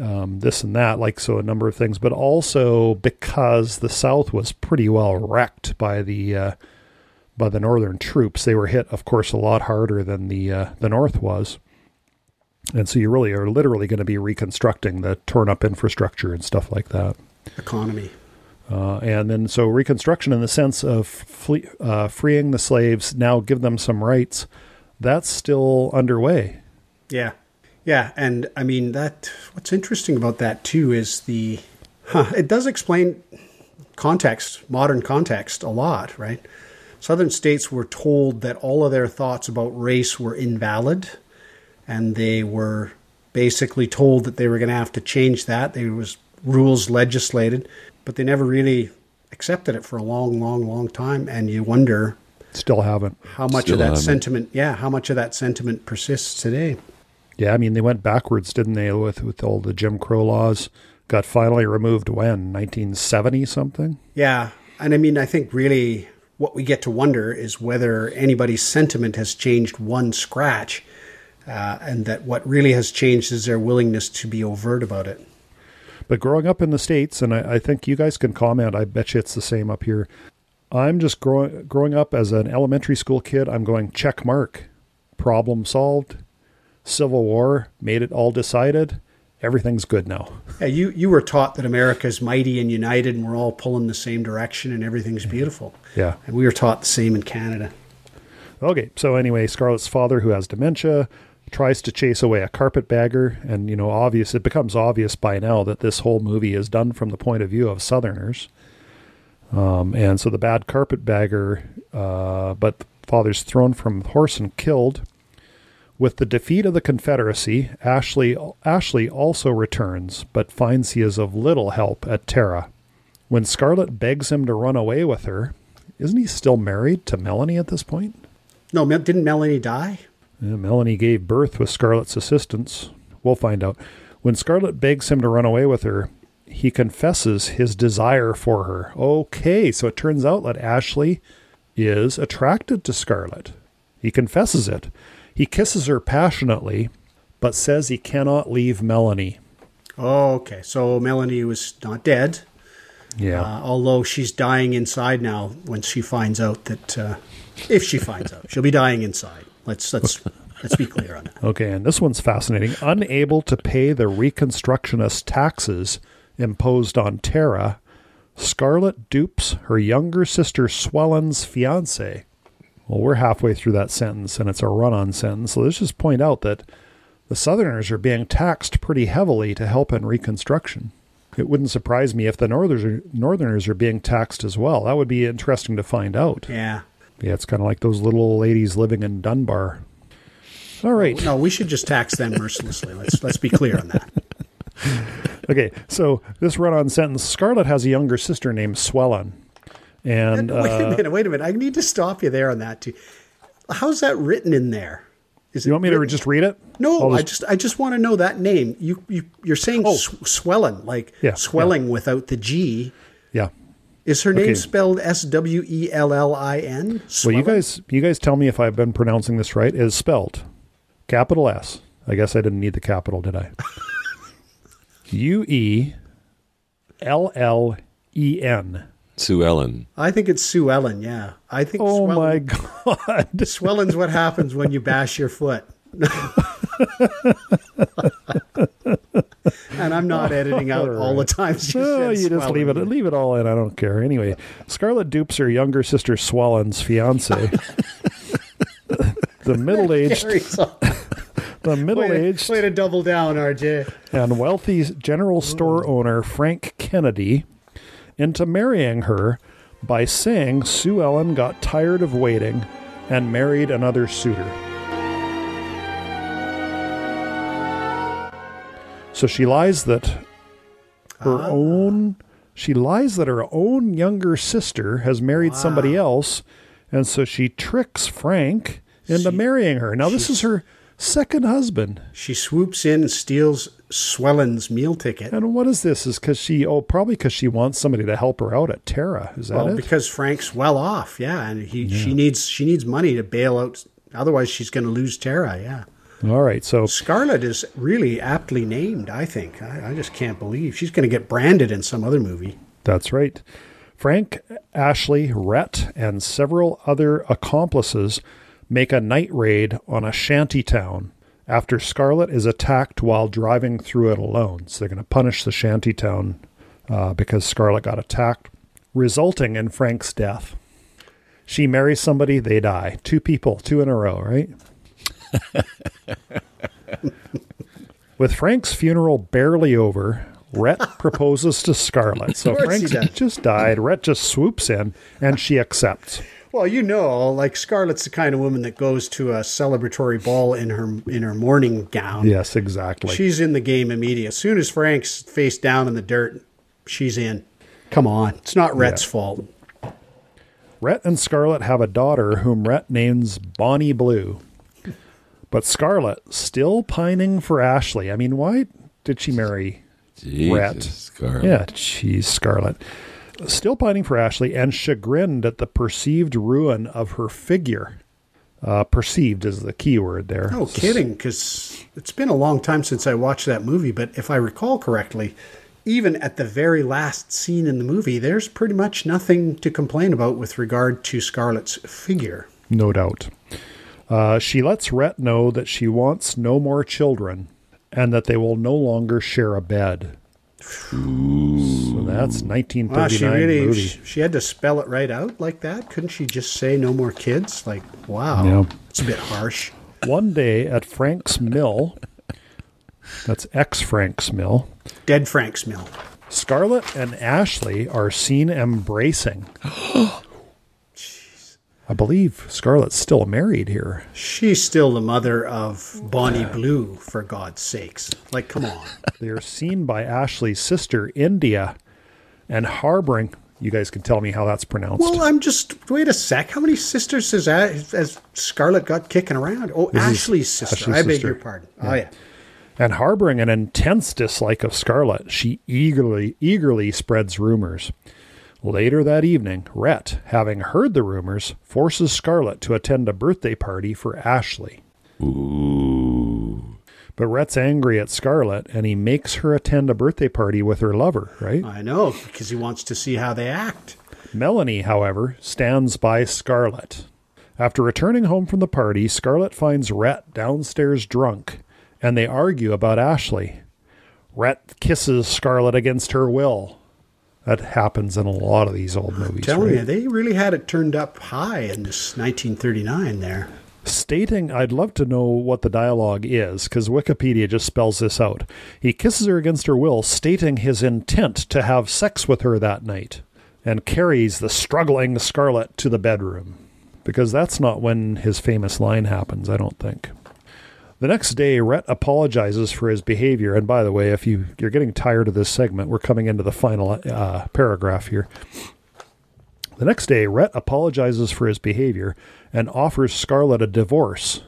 um, this and that. Like so, a number of things, but also because the South was pretty well wrecked by the uh, by the Northern troops. They were hit, of course, a lot harder than the uh, the North was. And so you really are literally going to be reconstructing the torn up infrastructure and stuff like that. Economy. Uh, and then so reconstruction in the sense of fle- uh, freeing the slaves, now give them some rights, that's still underway. Yeah, yeah, and I mean that. What's interesting about that too is the. Huh, it does explain context, modern context, a lot, right? Southern states were told that all of their thoughts about race were invalid, and they were basically told that they were going to have to change that. There was rules legislated, but they never really accepted it for a long, long, long time. And you wonder Still haven't. how much Still of that haven't. sentiment, yeah, how much of that sentiment persists today. Yeah, I mean, they went backwards, didn't they, with, with all the Jim Crow laws? Got finally removed when? 1970 something? Yeah, and I mean, I think really what we get to wonder is whether anybody's sentiment has changed one scratch, uh, and that what really has changed is their willingness to be overt about it. But growing up in the States, and I, I think you guys can comment, I bet you it's the same up here. I'm just growing growing up as an elementary school kid, I'm going check mark. Problem solved. Civil War made it all decided. Everything's good now. Yeah, you you were taught that America is mighty and united, and we're all pulling the same direction, and everything's beautiful. Yeah. And we were taught the same in Canada. Okay, so anyway, Scarlett's father, who has dementia, tries to chase away a carpetbagger, and you know, obvious it becomes obvious by now that this whole movie is done from the point of view of Southerners. Um, and so the bad carpetbagger, uh, but the father's thrown from horse and killed. With the defeat of the Confederacy, Ashley Ashley also returns, but finds he is of little help at Tara. When Scarlett begs him to run away with her, isn't he still married to Melanie at this point? No, didn't Melanie die? Yeah, Melanie gave birth with Scarlett's assistance. We'll find out. When Scarlett begs him to run away with her, he confesses his desire for her. Okay, so it turns out that Ashley is attracted to Scarlett. He confesses it. He kisses her passionately, but says he cannot leave Melanie. Oh, okay. So Melanie was not dead, Yeah. uh, although she's dying inside now. When she finds out that, uh, if she finds out, she'll be dying inside. Let's let's let's be clear on that. Okay, and this one's fascinating. Unable to pay the Reconstructionist taxes imposed on Tara, Scarlett dupes her younger sister Swellen's fiance. Well, we're halfway through that sentence, and it's a run on sentence. So let's just point out that the Southerners are being taxed pretty heavily to help in Reconstruction. It wouldn't surprise me if the Northerners are, Northerners are being taxed as well. That would be interesting to find out. Yeah. Yeah, it's kind of like those little old ladies living in Dunbar. All right. No, we should just tax them mercilessly. Let's let's be clear on that. Okay, so this run-on sentence: Scarlett has a younger sister named Swellen, and wait a uh, minute, wait a minute. I need to stop you there on that too. How's that written in there? Is you want me to just read it? No, I just I just want to know that name. You you you're saying Oh. sw- swelling like Yeah, swelling without the G. yeah. Is her name Okay. spelled S W E L L I N? Well, you guys, you guys, tell me if I've been pronouncing this right. Is spelled capital S. I guess I didn't need the capital, did I? U E L L E N. Sue Ellen. I think it's Sue Ellen. Yeah, I think. Oh swelling, my God! Swelling's what happens when you bash your foot. and I'm not editing out all the times you Oh, you just leave it, leave it all in. I don't care. Anyway, Scarlett dupes her younger sister Swellen's fiance. the middle-aged, Carries on. the Way to, middle-aged way to double down, RJ. and wealthy general store owner Frank Kennedy into marrying her by saying Sue Ellen got tired of waiting and married another suitor. So she lies that her ah. own She lies that her own younger sister has married somebody else, and so she tricks Frank into She- marrying her. Now, this is her second husband. She swoops in and steals Swellen's meal ticket. And what is this? Is because she, oh, probably because she wants somebody to help her out at Tara. Is that Well, it? because Frank's well off, yeah, and he she needs she needs money to bail out. Otherwise, she's going to lose Tara. Yeah, All right. So, Scarlett is really aptly named. I think. I, I just can't believe she's going to get branded in some other movie. That's right. Frank, Ashley, Rhett, and several other accomplices make a night raid on a shanty town after Scarlett is attacked while driving through it alone. So they're going to punish the shanty town uh, because Scarlett got attacked, resulting in Frank's death. She marries somebody, they die. Two people, two in a row, right? With Frank's funeral barely over, Rhett proposes to Scarlett. So Frank just died. Rhett just swoops in and she accepts. Well, you know, like Scarlett's the kind of woman that goes to a celebratory ball in her in her morning gown. Yes, exactly. She's in the game immediately. As soon as Frank's face down in the dirt, she's in. Come on, it's not Rhett's Yeah. fault. Rhett and Scarlett have a daughter whom Rhett names Bonnie Blue. But Scarlett still pining for Ashley. I mean, why did she marry Rhett? Jesus, Scarlett. Yeah, geez, Scarlett. Still pining for Ashley and chagrined at the perceived ruin of her figure. Uh, perceived is the key word there. No kidding, because it's been a long time since I watched that movie. But if I recall correctly, even at the very last scene in the movie, there's pretty much nothing to complain about with regard to Scarlett's figure. No doubt. Uh, she lets Rhett know that she wants no more children and that they will no longer share a bed. So that's 1939 Wow, she really movie. she, she had to spell it right out like that. Couldn't she just say no more kids? Like, wow, Yeah. it's a bit harsh. One day at Frank's Mill, that's ex Frank's Mill, Dead Frank's Mill. Scarlett and Ashley are seen embracing. I believe Scarlett's still married here. She's still the mother of Bonnie Blue, for God's sakes. Like, come on. They are seen by Ashley's sister, India, and harboring. You guys can tell me how that's pronounced. Well, I'm just wait a sec. How many sisters has has Scarlett got kicking around? Oh, This Ashley's sister. Ashley's I beg sister. your pardon. Oh yeah. and harboring an intense dislike of Scarlett, she eagerly eagerly spreads rumors. Later that evening, Rhett, having heard the rumors, forces Scarlett to attend a birthday party for Ashley. Ooh. But Rhett's angry at Scarlett, and he makes her attend a birthday party with her lover, right? I know because he wants to see how they act. Melanie, however, stands by Scarlett. After returning home from the party, Scarlett finds Rhett downstairs drunk, and they argue about Ashley. Rhett kisses Scarlett against her will. That happens in a lot of these old movies. Telling right? you, they really had it turned up high in this 1939. There. stating I'd love to know what the dialogue is because Wikipedia just spells this out. He kisses her against her will, stating his intent to have sex with her that night, and carries the struggling Scarlett to the bedroom. Because that's not when his famous line happens, I don't think. The next day, Rhett apologizes for his behavior. And by the way, if you, you're getting tired of this segment, we're coming into the final uh, paragraph here. The next day, Rhett apologizes for his behavior and offers Scarlett a divorce,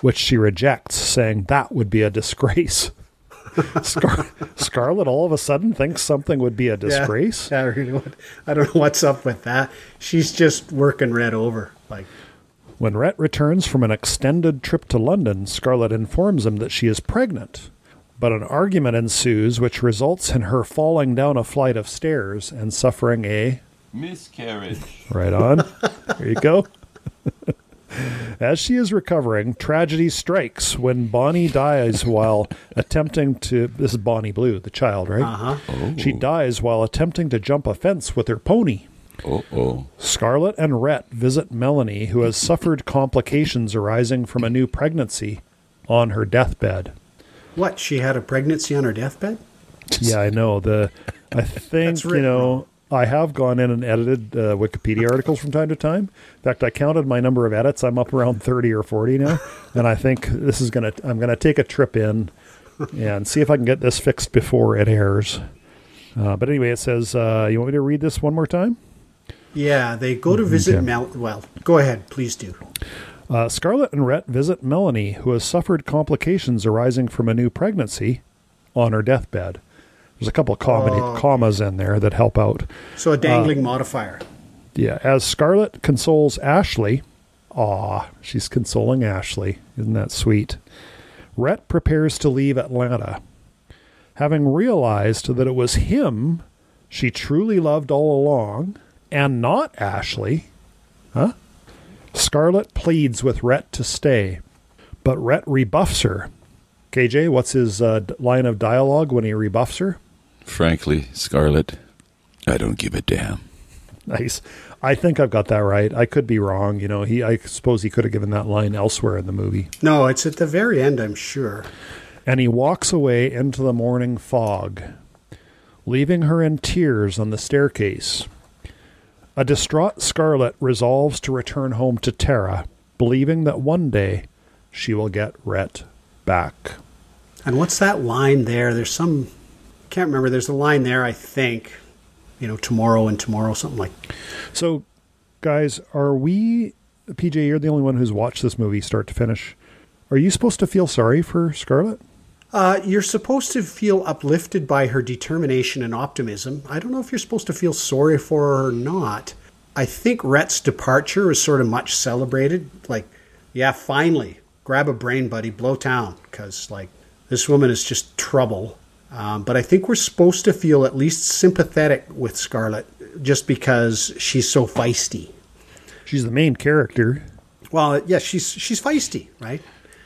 which she rejects, saying that would be a disgrace. Scar- Scarlett all of a sudden thinks something would be a disgrace. Yeah, I really would. I don't know what's up with that. She's just working Red over. Like, When Rhett returns from an extended trip to London, Scarlett informs him that she is pregnant. But an argument ensues, which results in her falling down a flight of stairs and suffering a Miscarriage. Right on. there you go. As she is recovering, tragedy strikes when Bonnie dies while attempting to. This is Bonnie Blue, the child, right? uh huh. She dies while attempting to jump a fence with her pony. Oh, oh. Scarlett and Rhett visit Melanie, who has suffered complications arising from a new pregnancy, on her deathbed. What? She had a pregnancy on her deathbed? Yeah, I know. The I think you know wrong. I have gone in and edited uh, Wikipedia articles from time to time. In fact, I counted my number of edits. I'm up around thirty or forty now, and I think this is gonna. I'm gonna take a trip in and see if I can get this fixed before it airs. Uh, but anyway, it says, uh, you want me to read this one more time? Yeah, they go to visit Okay. Mel. Well, go ahead, please do. Uh, Scarlett and Rhett visit Melanie, who has suffered complications arising from a new pregnancy, on her deathbed. There's a couple of comedy, Oh. commas in there that help out. So a dangling modifier. Yeah, as Scarlett consoles Ashley, ah, she's consoling Ashley. Isn't that sweet? Rhett prepares to leave Atlanta. Having realized that it was him she truly loved all along, and not Ashley, huh? Scarlett pleads with Rhett to stay, but Rhett rebuffs her. KJ, what's his uh, d- line of dialogue when he rebuffs her? Frankly, Scarlett, I don't give a damn. Nice. I think I've got that right. I could be wrong. You know, he. I suppose he could have given that line elsewhere in the movie. No, it's at the very end, I'm sure. And he walks away into the morning fog, leaving her in tears on the staircase. A distraught Scarlett resolves to return home to Tara, believing that one day she will get Rhett back. And what's that line there? There's some, can't remember. There's a line there, I think. You know, tomorrow and tomorrow, something like. So, guys, are we? PJ, you're the only one who's watched this movie start to finish. Are you supposed to feel sorry for Scarlett? Uh, you're supposed to feel uplifted by her determination and optimism. I don't know if you're supposed to feel sorry for her or not. I think Rhett's departure is sort of much celebrated. Like, yeah, finally, grab a brain, buddy, blow town, because like this woman is just trouble. Um, but I think we're supposed to feel at least sympathetic with Scarlett, just because she's so feisty. She's the main character, Well, yes, she's she's feisty, right?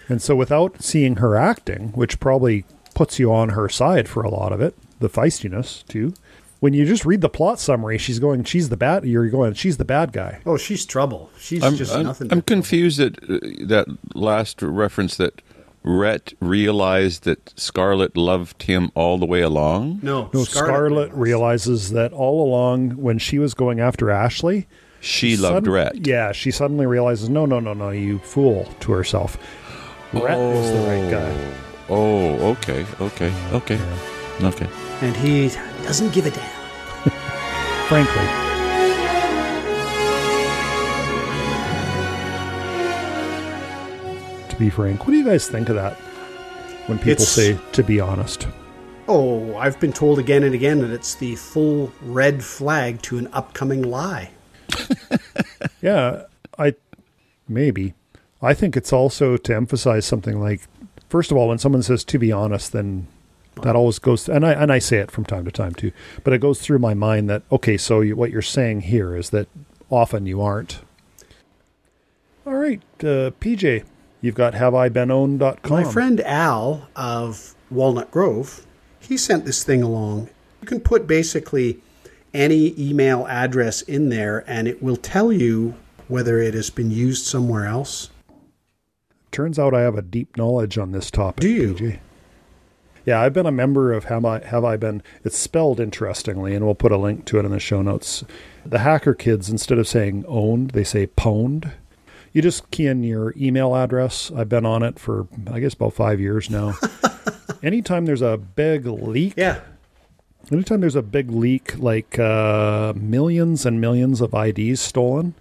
And so, without seeing her acting, which probably puts you on her side for a lot of it, the feistiness too. When you just read the plot summary, she's going, she's the bad. You're going, she's the bad guy. Oh, she's trouble. She's I'm, just I'm, nothing. I'm but- confused that uh, that last reference that Rhett realized that Scarlett loved him all the way along. no, No, Scarlett, realizes that all along when she was going after Ashley, She loved sudden- Rhett. Yeah, she suddenly realizes, no, no, no, no, you fool, to herself. Rhett was the right guy. Oh, oh okay, okay, okay, okay. and he doesn't give a damn. Frankly, to be frank, what do you guys think of that? When people It's- say, to be honest. Oh, I've been told again and again that it's the full red flag to an upcoming lie. Yeah, I maybe. I think it's also to emphasize something like first of all, when someone says to be honest, then that always goes and I and I say it from time to time too, but it goes through my mind that okay, so you, what you're saying here is that often you aren't. All right, uh, PJ, you've got haveibeenpwned.com. My friend Al of Walnut Grove, he sent this thing along. You can put basically any email address in there and it will tell you whether it has been used somewhere else. Turns out I have a deep knowledge on this topic. Do you? PJ. Yeah, I've been a member of Have I Have I Been. It's spelled interestingly, and we'll put a link to it in the show notes. The hacker kids, instead of saying owned, they say pwned. You just key in your email address. I've been on it for I guess about five years now. Anytime there's a big leak, Yeah. anytime there's a big leak, like uh, millions and millions of IDs stolen,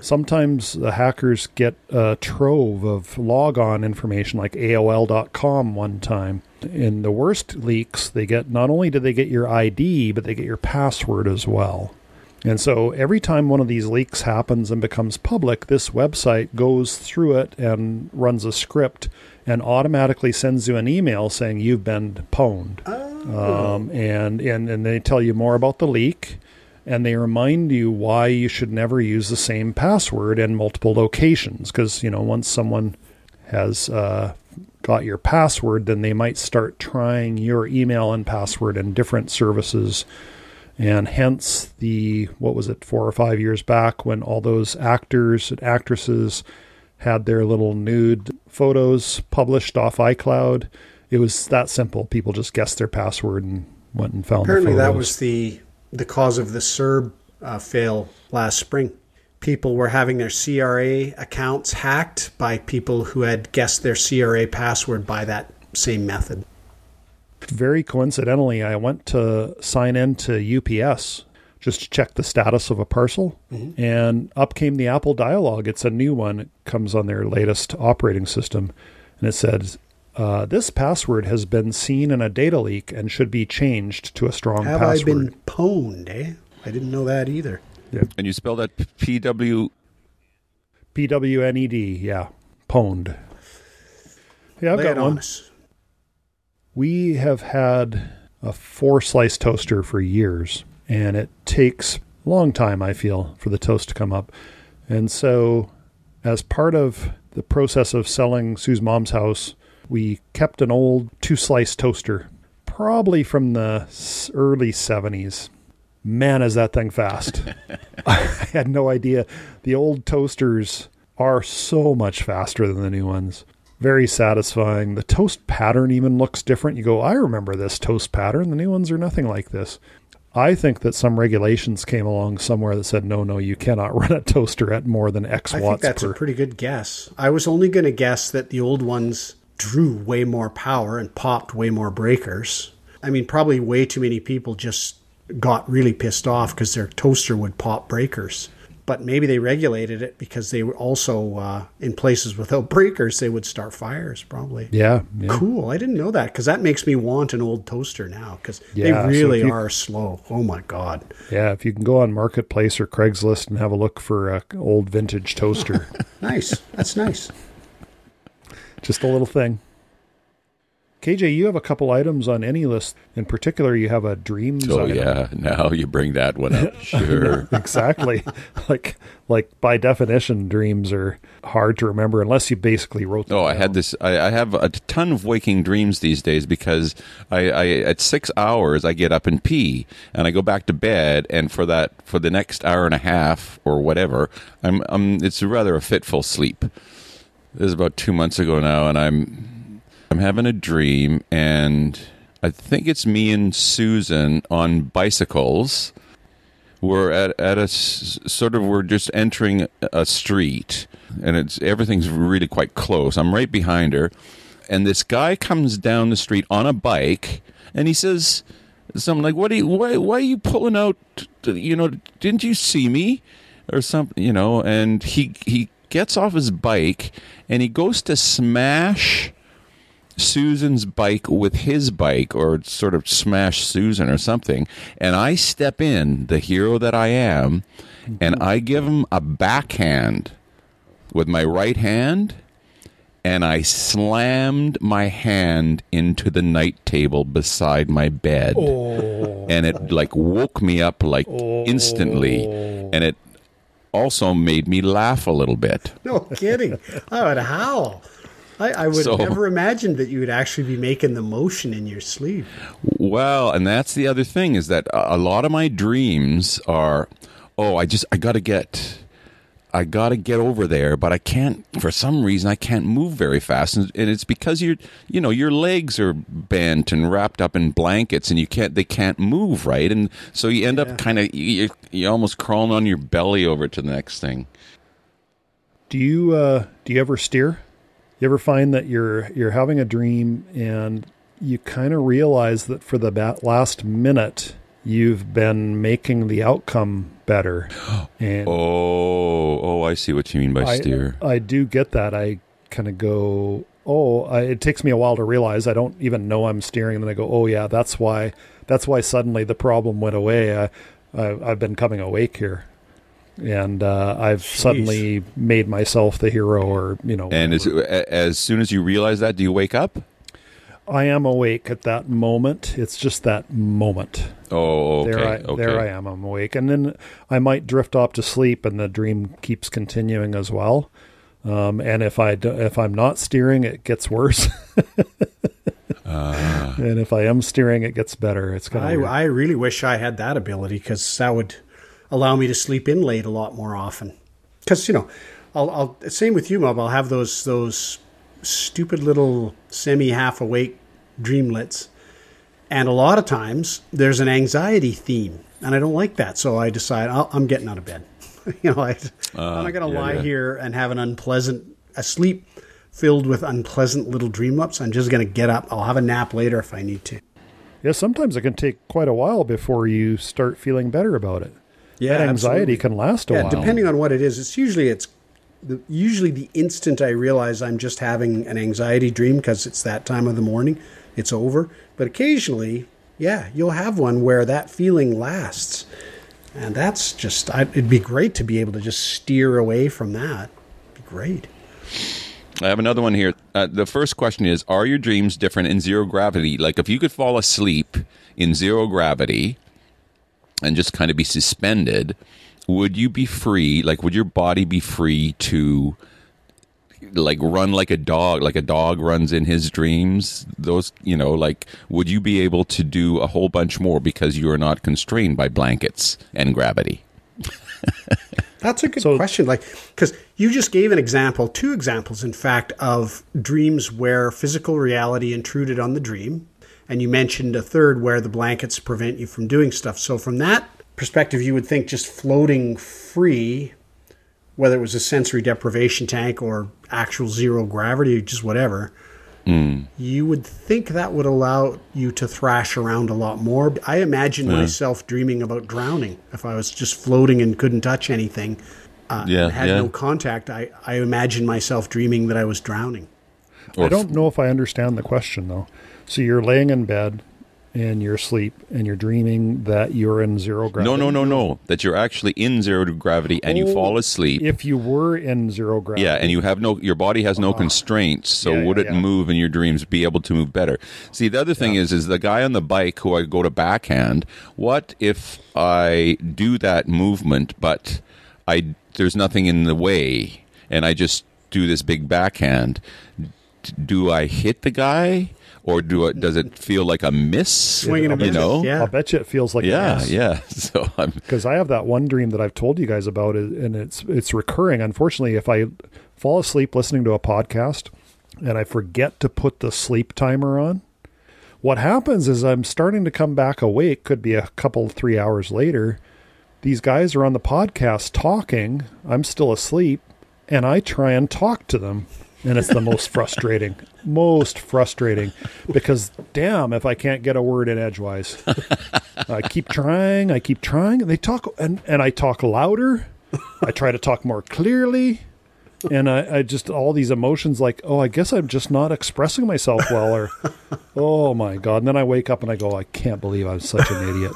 sometimes the hackers get a trove of logon information, like AOL.com one time. In the worst leaks, they get not only do they get your ID, but they get your password as well. And so every time one of these leaks happens and becomes public, this website goes through it and runs a script and automatically sends you an email saying you've been pwned. Um, and, and, and they tell you more about the leak and they remind you why you should never use the same password in multiple locations. Because, you know, once someone has uh, got your password, then they might start trying your email and password in different services and hence the what was it four or five years back when all those actors and actresses had their little nude photos published off iCloud. It was that simple. People just guessed their password and went and found. Apparently, that was the the cause of the CERB uh, fail last spring. People were having their CRA accounts hacked by people who had guessed their CRA password by that same method. Very coincidentally, I went to sign in to UPS just to check the status of a parcel, and up came the Apple dialogue. It's a new one. It comes on their latest operating system, and it says, uh, "This password has been seen in a data leak and should be changed to a strong Have password." I been pwned, eh? I didn't know that either. And you spell that P W. PWNED, E yeah, pwned. Yeah, I've Lay got it one. on. We have had a four slice toaster for years, and it takes a long time, I feel, for the toast to come up. And so, as part of the process of selling Sue's mom's house, we kept an old two slice toaster, probably from the early 70s. Man, is that thing fast! I had no idea. The old toasters are so much faster than the new ones. Very satisfying. The toast pattern even looks different. You go, I remember this toast pattern. The new ones are nothing like this. I think that some regulations came along somewhere that said, no, no, you cannot run a toaster at more than X I think watts that's per. a pretty good guess. I was only going to guess that the old ones drew way more power and popped way more breakers. I mean, probably way too many people just got really pissed off because their toaster would pop breakers. But maybe they regulated it because they were also uh, in places without breakers, they would start fires probably. yeah, yeah. Cool. I didn't know that because that makes me want an old toaster now because Yeah, they really if you- are slow. Oh my God. Yeah, if you can go on Marketplace or Craigslist and have a look for an old vintage toaster, Nice. That's nice. Just a little thing. KJ, you have a couple items on any list. In particular, you have a dreams. Oh item. yeah, now you bring that one up. Sure. exactly. like, like by definition, dreams are hard to remember unless you basically wrote them. Oh, I had this. I, I have a ton of waking dreams these days because I, I at six hours I get up and pee and I go back to bed and for that for the next hour and a half or whatever I'm I'm it's rather a fitful sleep. This is about two months ago now, and I'm I'm having a dream and I think it's me and Susan on bicycles. We're at, at a sort of we're just entering a street and it's everything's really quite close. I'm right behind her and this guy comes down the street on a bike and he says something like what are you why, why are you pulling out you know didn't you see me? Or something you know and he he gets off his bike and he goes to smash Susan's bike with his bike or sort of smash Susan or something. And I step in, the hero that I am, and I give him a backhand with my right hand. And I slammed my hand into the night table beside my bed. Oh. And it like woke me up like instantly. And it also made me laugh a little bit. No kidding. Oh, I would howl. I, I would So- never imagine that you would actually be making the motion in your sleep. Well, and that's the other thing is that a a lot of my dreams are, oh, I just I got to get, I got to get over there, but I can't for some reason I can't move very fast, and, and it's because you're, you know, your legs are bent and wrapped up in blankets, and you can't they can't move right, and so you end up kind of you you almost crawling on your belly over to the next thing. Do you uh, do you ever steer? You ever find that you're you're having a dream and you kind of realize that for the last minute you've been making the outcome better, and Oh, oh, I see what you mean by I, steer. I do get that. I kind of go, oh, I, it takes me a while to realize. I don't even know I'm steering, and then I go, oh yeah, that's why. That's why suddenly the problem went away. I, I, I've been coming awake here, and uh, I've suddenly made myself the hero, or you know. and as, as soon as you realize that, do you wake up? I am awake at that moment. It's just that moment. Oh, okay, there I okay. there I am. I'm awake, and then I might drift off to sleep, and the dream keeps continuing as well. Um, and if I do, if I'm not steering, it gets worse. Ah. and if I am steering, it gets better. It's kind I, of weird. I really wish I had that ability because that would allow me to sleep in late a lot more often. Because you know, I'll, I'll same with you, Mob. I'll have those those stupid little semi half awake dreamlets, and a lot of times there's an anxiety theme, and I don't like that. So I decide I'll, I'm getting out of bed. you know, I, I'm not going to Uh, yeah, lie yeah. here and have an unpleasant a sleep filled with unpleasant little dream ups. I'm just going to get up. I'll have a nap later if I need to. Yeah, sometimes it can take quite a while before you start feeling better about it. Yeah, that anxiety absolutely. can last a yeah, while. depending on what it is, it's usually it's the, usually the instant I realize I'm just having an anxiety dream because it's that time of the morning, it's over. But occasionally, yeah, you'll have one where that feeling lasts, and that's just I, it'd be great to be able to just steer away from that. It'd be great. I have another one here. Uh, the first question is Are your dreams different in zero gravity? Like, if you could fall asleep in zero gravity and just kind of be suspended, would you be free? Like, would your body be free to, like, run like a dog, like a dog runs in his dreams? Those, you know, like, would you be able to do a whole bunch more because you are not constrained by blankets and gravity? That's a good So- question. Like, because you just gave an example, two examples, in fact, of dreams where physical reality intruded on the dream. And you mentioned a third where the blankets prevent you from doing stuff. So, from that perspective, you would think just floating free, whether it was a sensory deprivation tank or actual zero gravity, just whatever, you would think that would allow you to thrash around a lot more. I imagine myself dreaming about drowning if I was just floating and couldn't touch anything. Uh, Yeah, had yeah. no contact. I, I imagine myself dreaming that I was drowning. Or I don't know if I understand the question though. So you're laying in bed and you're asleep and you're dreaming that you're in zero gravity. No, no, no, no. That you're actually in zero gravity and you Oh, fall asleep. If you were in zero gravity, Yeah, and you have no, your body has no uh-huh. constraints. So Yeah, would yeah, it yeah. move in your dreams? Be able to move better? See, the other thing is, is the guy on the bike who I go to backhand. What if I do that movement, but I there's nothing in the way, and I just do this big backhand? Do I hit the guy, or do it? Does it feel like a miss? Swinging a you know? yeah. I'll bet you it feels like a miss. yeah, yeah. So I'm Because I have that one dream that I've told you guys about, and it's it's recurring. Unfortunately, if I fall asleep listening to a podcast and I forget to put the sleep timer on, what happens is I'm starting to come back awake. Could be a couple three hours later. These guys are on the podcast talking. I'm still asleep, and I try and talk to them, and it's the most frustrating, most frustrating. Because damn, if I can't get a word in edgewise. I keep trying, I keep trying, and they talk, and, and I talk louder. I try to talk more clearly, and I, I just all these emotions like, oh, I guess I'm just not expressing myself well, or oh my god. And then I wake up and I go, I can't believe I'm such an idiot.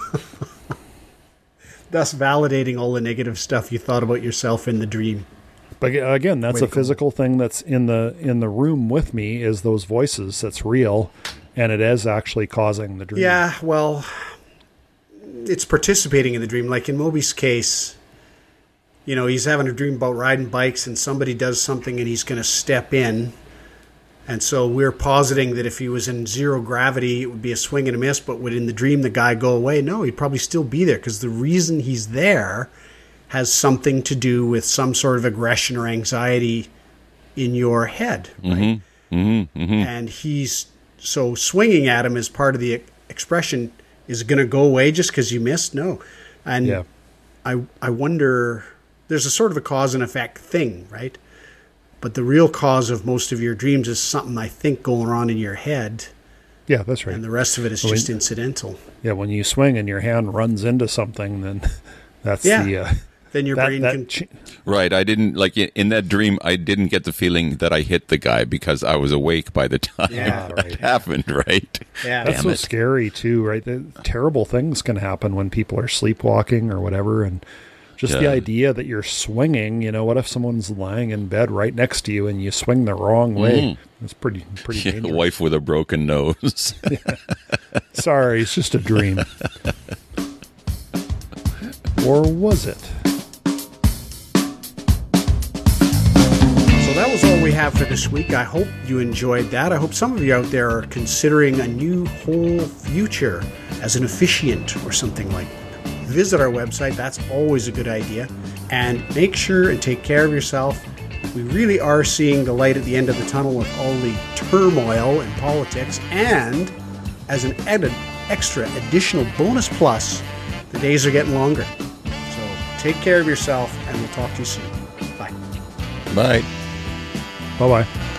Thus, validating all the negative stuff you thought about yourself in the dream. But again, that's a go. physical thing that's in the in the room with me is those voices. That's real, and it is actually causing the dream. Yeah, well, it's participating in the dream. Like in Moby's case, you know, he's having a dream about riding bikes and somebody does something and he's going to step in. And so we're positing that if he was in zero gravity, it would be a swing and a miss. But would in the dream the guy go away? No, he'd probably still be there because the reason he's there has something to do with some sort of aggression or anxiety in your head, mm-hmm. right? Mm-hmm. Mm-hmm. And he's so swinging at him as part of the expression is going to go away just because you missed. No, and Yeah. I I wonder. There's a sort of a cause and effect thing, right? But the real cause of most of your dreams is something I think going on in your head, yeah, that's right. and the rest of it is Well, just incidental. yeah, when you swing and your hand runs into something, then that's Yeah. the uh, Then your that, brain that can. ch- Right. I didn't like in that dream. I didn't get the feeling that I hit the guy because I was awake by the time Yeah, that right. happened. Right. Yeah. That's Damn so it. scary too, right? The terrible things can happen when people are sleepwalking or whatever, and just the idea that you're swinging. You know, what if someone's lying in bed right next to you and you swing the wrong way? That's pretty pretty Mm-hmm. Yeah, dangerous. wife with a broken nose. Sorry, it's just a dream. or was it? That was all we have for this week. I hope you enjoyed that. I hope some of you out there are considering a new whole future as an officiant or something like that. Visit our website, that's always a good idea. And make sure and take care of yourself. We really are seeing the light at the end of the tunnel with all the turmoil in politics. And as an added extra additional bonus plus, the days are getting longer. So take care of yourself, and we'll talk to you soon. Bye. Bye. Bye bye.